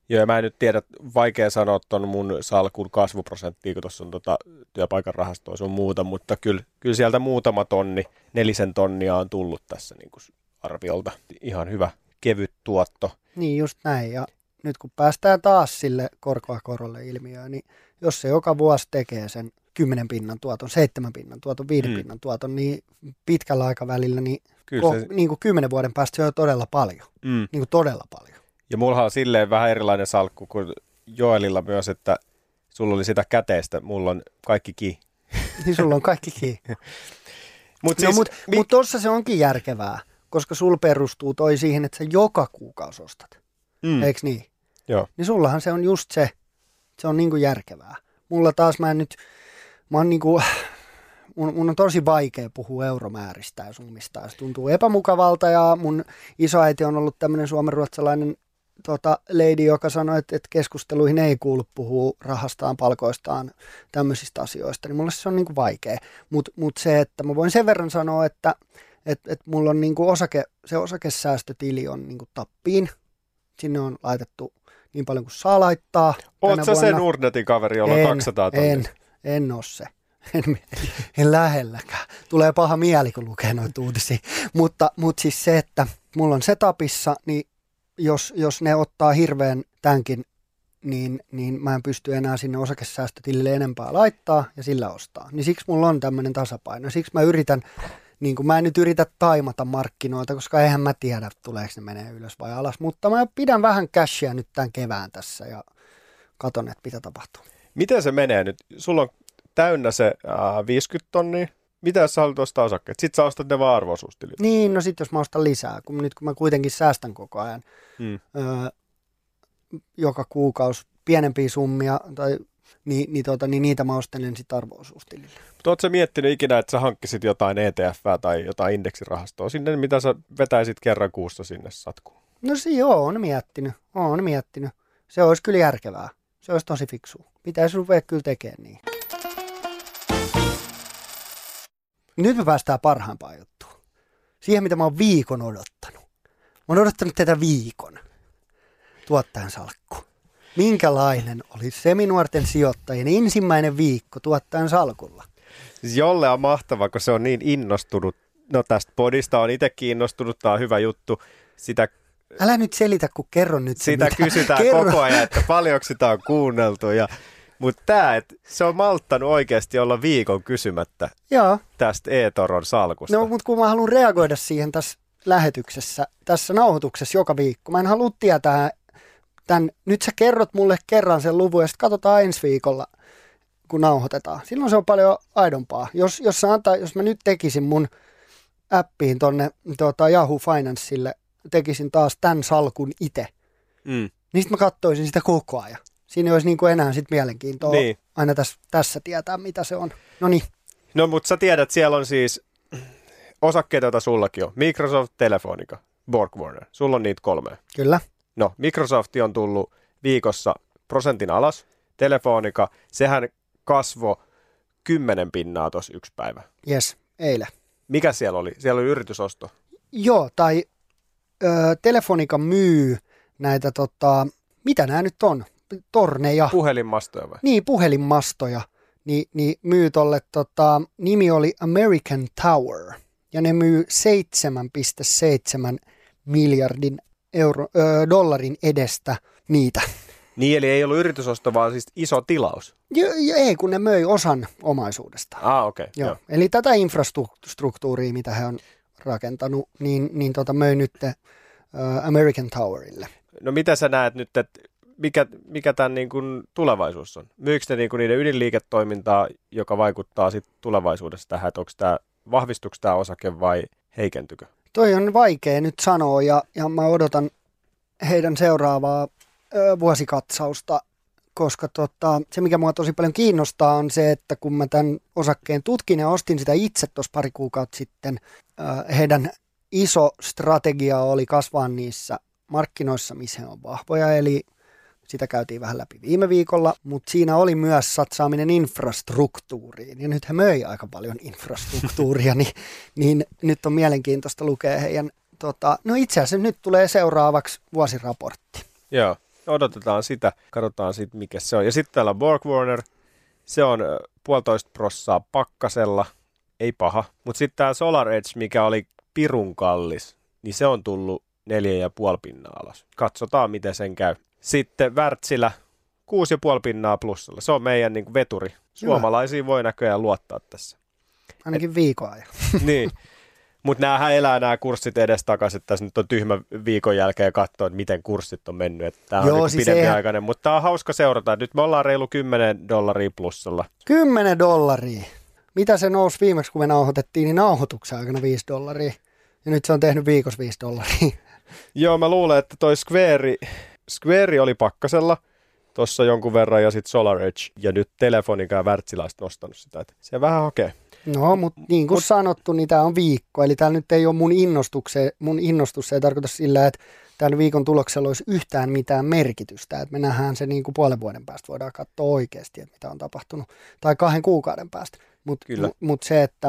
Joo, mä en nyt tiedä, vaikea sanoa tuon mun salkun kasvuprosenttia, kun tuossa on tota työpaikan rahastoa sun muuta, mutta kyllä, kyllä sieltä muutama tonni, nelisen tonnia on tullut tässä niin kuin arviolta. Ihan hyvä kevyt tuotto. Niin just näin ja nyt kun päästään taas sille korkoa korolle ilmiöön, niin jos se joka vuosi tekee sen 10 pinnan tuoton, 7 pinnan tuoton, 5 mm. pinnan tuoton, niin pitkällä aikavälillä niin, Kyllä ko, se- niin kuin 10 vuoden päästä se on todella paljon. Mm. Niin kuin todella paljon. Ja mulla on silleen vähän erilainen salkku kuin Joelilla myös, että sulla oli sitä käteistä, mulla on kaikki ki. Niin sulla on kaikki kiinni. Mut no, mutta mi- mut tuossa se onkin järkevää, koska sul perustuu toi siihen, että sä joka kuukausi ostat. mm. Eikö niin? joo. Niin sullahan se on just se, se on niinku järkevää. Mulla taas mä en nyt, mä oon niinku, mun, mun on tosi vaikea puhua euromääristä ja summista. Se tuntuu epämukavalta ja mun isoäiti on ollut tämmöinen suomenruotsalainen tota, lady, joka sanoi, että, että keskusteluihin ei kuulu puhua rahastaan, palkoistaan, tämmöisistä asioista. Niin mulle se on niinku vaikea. Mutta mut se, että mä voin sen verran sanoa, että et, et mulla on niinku osake, se osakesäästötili on niinku tappiin. Sinne on laitettu niin paljon kuin saa laittaa. Oot tänä sä se vuonna. Nordnetin kaveri, jolla on En, 200 tonnia? En, en ole se. En, en lähelläkään. Tulee paha mieli, kun lukee noita uutisia. Mutta, mutta siis se, että mulla on setupissa, niin jos, jos ne ottaa hirveän tämänkin, niin, niin mä en pysty enää sinne osakesäästötilille enempää laittaa ja sillä ostaa. Niin siksi mulla on tämmöinen tasapaino. Siksi mä yritän, niin kuin mä en nyt yritä taimata markkinoita, koska eihän mä tiedä, tuleeko ne menee ylös vai alas. Mutta mä pidän vähän cashia nyt tämän kevään tässä ja katon, että mitä tapahtuu. Miten se menee nyt? Sulla on täynnä se äh, 50 tonnia. Mitä jos sä haluat ostaa osakkeet? Sitten sä ostat ne vaan arvoisuustililtä. Niin, no sitten jos mä ostan lisää, kun nyt kun mä kuitenkin säästän koko ajan Mm. öö, joka kuukausi pienempiä summia, tai, niin, niin, tota, niin niitä mä ostelen sitten arvo-osuustilille. Mutta ootko sä miettinyt ikinä, että sä hankkisit jotain ETF tai jotain indeksirahastoa sinne, mitä sä vetäisit kerran kuussa sinne satkuun? No se joo, on miettinyt, on miettinyt. Se olisi kyllä järkevää. Se olisi tosi fiksua. Pitäisi ruveta kyllä tekemään niin. Nyt me päästään parhaimpaan juttuun. Siihen, mitä mä oon viikon odottanut. Mä oon odottanut tätä viikon. Tuottajan salkku. Minkälainen oli seminuorten sijoittajien ensimmäinen viikko tuottajan salkulla? Siis Jolle on mahtava, kun se on niin innostunut. No tästä podista on itsekin innostunut, tämä on hyvä juttu. Sitä, Älä nyt selitä, kun kerron nyt sitä mitä. kysytään Kerro. koko ajan, että paljonko sitä on kuunneltu. Ja, mutta tämä, että se on malttanut oikeasti olla viikon kysymättä Joo, tästä E-Toron salkusta. no mutta kun mä haluan reagoida siihen tässä lähetyksessä, tässä nauhoituksessa joka viikko. Mä en halua tietää tämän, nyt sä kerrot mulle kerran sen luvun ja sitten katsotaan ensi viikolla, kun nauhoitetaan. Silloin se on paljon aidompaa. Jos, jos, sä antaa, jos mä nyt tekisin mun appiin tonne tota Yahoo Financeille, tekisin taas tämän salkun itse, Mm. niin sitten mä katsoisin sitä koko ajan. Siinä ei olisi niin kuin enää sit mielenkiintoa Niin. aina tässä, tässä tietää, mitä se on. No niin, No mutta sä tiedät, siellä on siis osakkeita, joita sullakin on. Microsoft, Telefonica, Borg Warner. Sulla on niitä kolme. kyllä. No, Microsoft on tullut viikossa prosentin alas. Telefonica, sehän kasvo kymmenen pinnaa tuossa yksi päivä. Yes, eilen. Mikä siellä oli? Siellä oli yritysosto. Joo, tai ö, Telefonica myy näitä, tota, mitä nämä nyt on? Torneja. Puhelinmastoja vai? niin, puhelinmastoja. Ni, niin myy tolle, tota, nimi oli American Tower. Ja ne myy 7,7 miljardin euro, ö, dollarin edestä niitä. Niin, eli ei ollut yritysosto, vaan siis iso tilaus. Ja, ja ei, kun ne möi osan omaisuudesta. Ah, okei. Okay. Joo. Eli tätä infrastruktuuria, mitä he on rakentanut, niin, niin tota möi nyt American Towerille. No mitä sä näet nyt, että mikä, mikä tämän niin kuin tulevaisuus on? Myykö ne niin kuin niiden ydinliiketoimintaa, joka vaikuttaa sit tulevaisuudessa tähän, että onko tämä, vahvistuuko tämä osake vai heikentykö? Toi on vaikea nyt sanoa ja, ja mä odotan heidän seuraavaa ö, vuosikatsausta, koska tota, se mikä mua tosi paljon kiinnostaa on se, että kun mä tämän osakkeen tutkin ja ostin sitä itse tuossa pari kuukautta sitten ö, heidän iso strategia oli kasvaa niissä markkinoissa, missä he on vahvoja, eli sitä käytiin vähän läpi viime viikolla, mutta siinä oli myös satsaaminen infrastruktuuriin. Ja nyt he möi aika paljon infrastruktuuria, niin, niin nyt on mielenkiintoista lukea heidän, tota, no itse asiassa nyt tulee seuraavaksi vuosiraportti. Joo, odotetaan sitä, katsotaan sitten mikä se on. Ja sitten täällä Borg Warner, se on puolitoista prossaa pakkasella, ei paha. Mutta sitten tämä Solar Edge, mikä oli pirun kallis, niin se on tullut neljä ja puoli pinnaa alas. Katsotaan, miten sen käy. Sitten Wärtsilä, kuusi ja puoli pinnaa plussalla. Se on meidän niin kuin veturi. Suomalaisiin voi näköjään luottaa tässä. Ainakin viikon ajan. niin. Mutta näähän elää nämä kurssit edestakaisin. Tässä nyt on tyhmä viikon jälkeen katsoa, että miten kurssit on mennyt. Tämä on Joo, niin siis pidempiaikainen, mutta tämä on hauska seurata. Nyt me ollaan reilu 10 dollaria plussalla. 10 dollaria? Mitä se nousi viimeksi, kun me nauhoitettiin, niin nauhoituksen aikana 5 dollaria. Ja nyt se on tehnyt viikossa 5 dollaria. Joo, mä luulen, että toi Square, Square oli pakkasella tuossa jonkun verran ja sitten Solar Edge ja nyt Telefonica ja Wärtsiläistä nostanut sitä. Että se vähän hakee. No, mutta niin kuin Mut, sanottu, niin tämä on viikko. Eli tämä nyt ei ole mun innostukse, mun innostus. Se ei tarkoita sillä, että tämän viikon tuloksella olisi yhtään mitään merkitystä. Että me nähdään se niin kuin puolen vuoden päästä, voidaan katsoa oikeasti, että mitä on tapahtunut. Tai kahden kuukauden päästä. Mutta mut, mut se, että,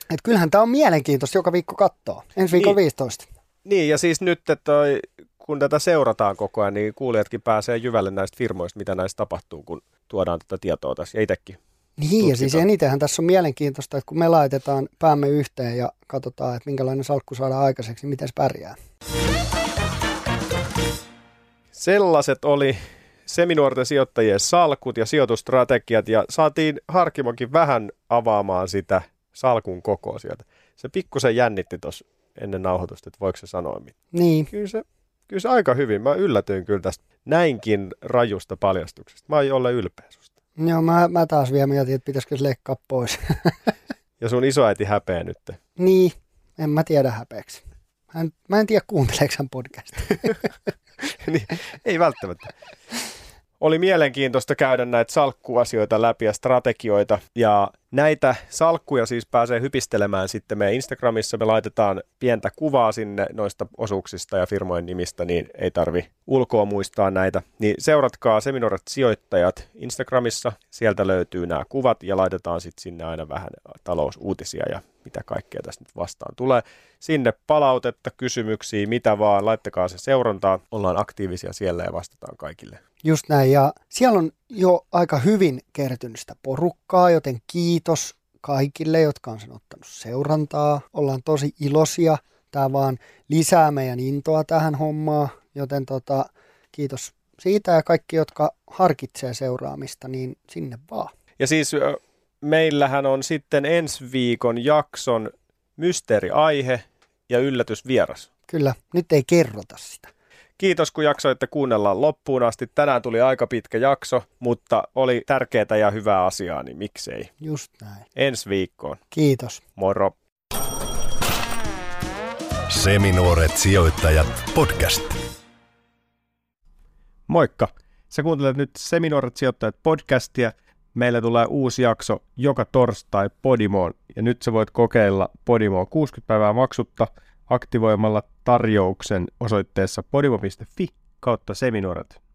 että kyllähän tämä on mielenkiintoista joka viikko katsoa. Ensi viikon niin. 15. Niin, ja siis nyt, että toi, kun tätä seurataan koko ajan, niin kuulijatkin pääsee jyvälle näistä firmoista, mitä näistä tapahtuu, kun tuodaan tätä tietoa tässä, ja itsekin. Niin, tutkitaan. ja siis enitenhän tässä on mielenkiintoista, että kun me laitetaan päämme yhteen ja katsotaan, että minkälainen salkku saadaan aikaiseksi, niin miten se pärjää. Sellaiset oli seminuorten sijoittajien salkut ja sijoitustrategiat, ja saatiin Harkimokin vähän avaamaan sitä salkun kokoa sieltä. Se pikkusen jännitti tuossa ennen nauhoitusta, että voiko se sanoa mitään. Niin. Kyllä se, kyllä se aika hyvin. Mä yllätyin kyllä tästä näinkin rajusta paljastuksesta. Mä oon olla ylpeä susta. Joo, mä, mä taas vielä mietin, että pitäisikö se leikkaa pois. ja sun isoäiti häpeä nyt. Niin, en mä tiedä häpeäksi. Mä en, mä en tiedä kuunteleeko hän podcastia. niin, ei välttämättä oli mielenkiintoista käydä näitä salkkuasioita läpi ja strategioita. Ja näitä salkkuja siis pääsee hypistelemään sitten meidän Instagramissa. Me laitetaan pientä kuvaa sinne noista osuuksista ja firmojen nimistä, niin ei tarvi ulkoa muistaa näitä. Niin seuratkaa Seminorat sijoittajat Instagramissa. Sieltä löytyy nämä kuvat ja laitetaan sitten sinne aina vähän talousuutisia ja mitä kaikkea tässä nyt vastaan tulee. Sinne palautetta, kysymyksiä, mitä vaan, laittakaa se seurantaa. Ollaan aktiivisia siellä ja vastataan kaikille Just näin, ja siellä on jo aika hyvin kertynyt sitä porukkaa, joten kiitos kaikille, jotka on sen ottanut seurantaa. Ollaan tosi iloisia. Tämä vaan lisää meidän intoa tähän hommaan, joten tota, kiitos siitä ja kaikki, jotka harkitsee seuraamista, niin sinne vaan. Ja siis meillähän on sitten ensi viikon jakson mysteeriaihe ja yllätysvieras. Kyllä, nyt ei kerrota sitä. Kiitos kun jaksoitte kuunnella loppuun asti. Tänään tuli aika pitkä jakso, mutta oli tärkeää ja hyvää asiaa, niin miksei. Just näin. Ensi viikkoon. Kiitos. Moro. Seminuoret sijoittajat podcast. Moikka. Sä kuuntelet nyt Seminuoret sijoittajat podcastia. Meillä tulee uusi jakso joka torstai Podimoon ja nyt sä voit kokeilla Podimoa 60 päivää maksutta – aktivoimalla tarjouksen osoitteessa podimo.fi kautta seminuoret.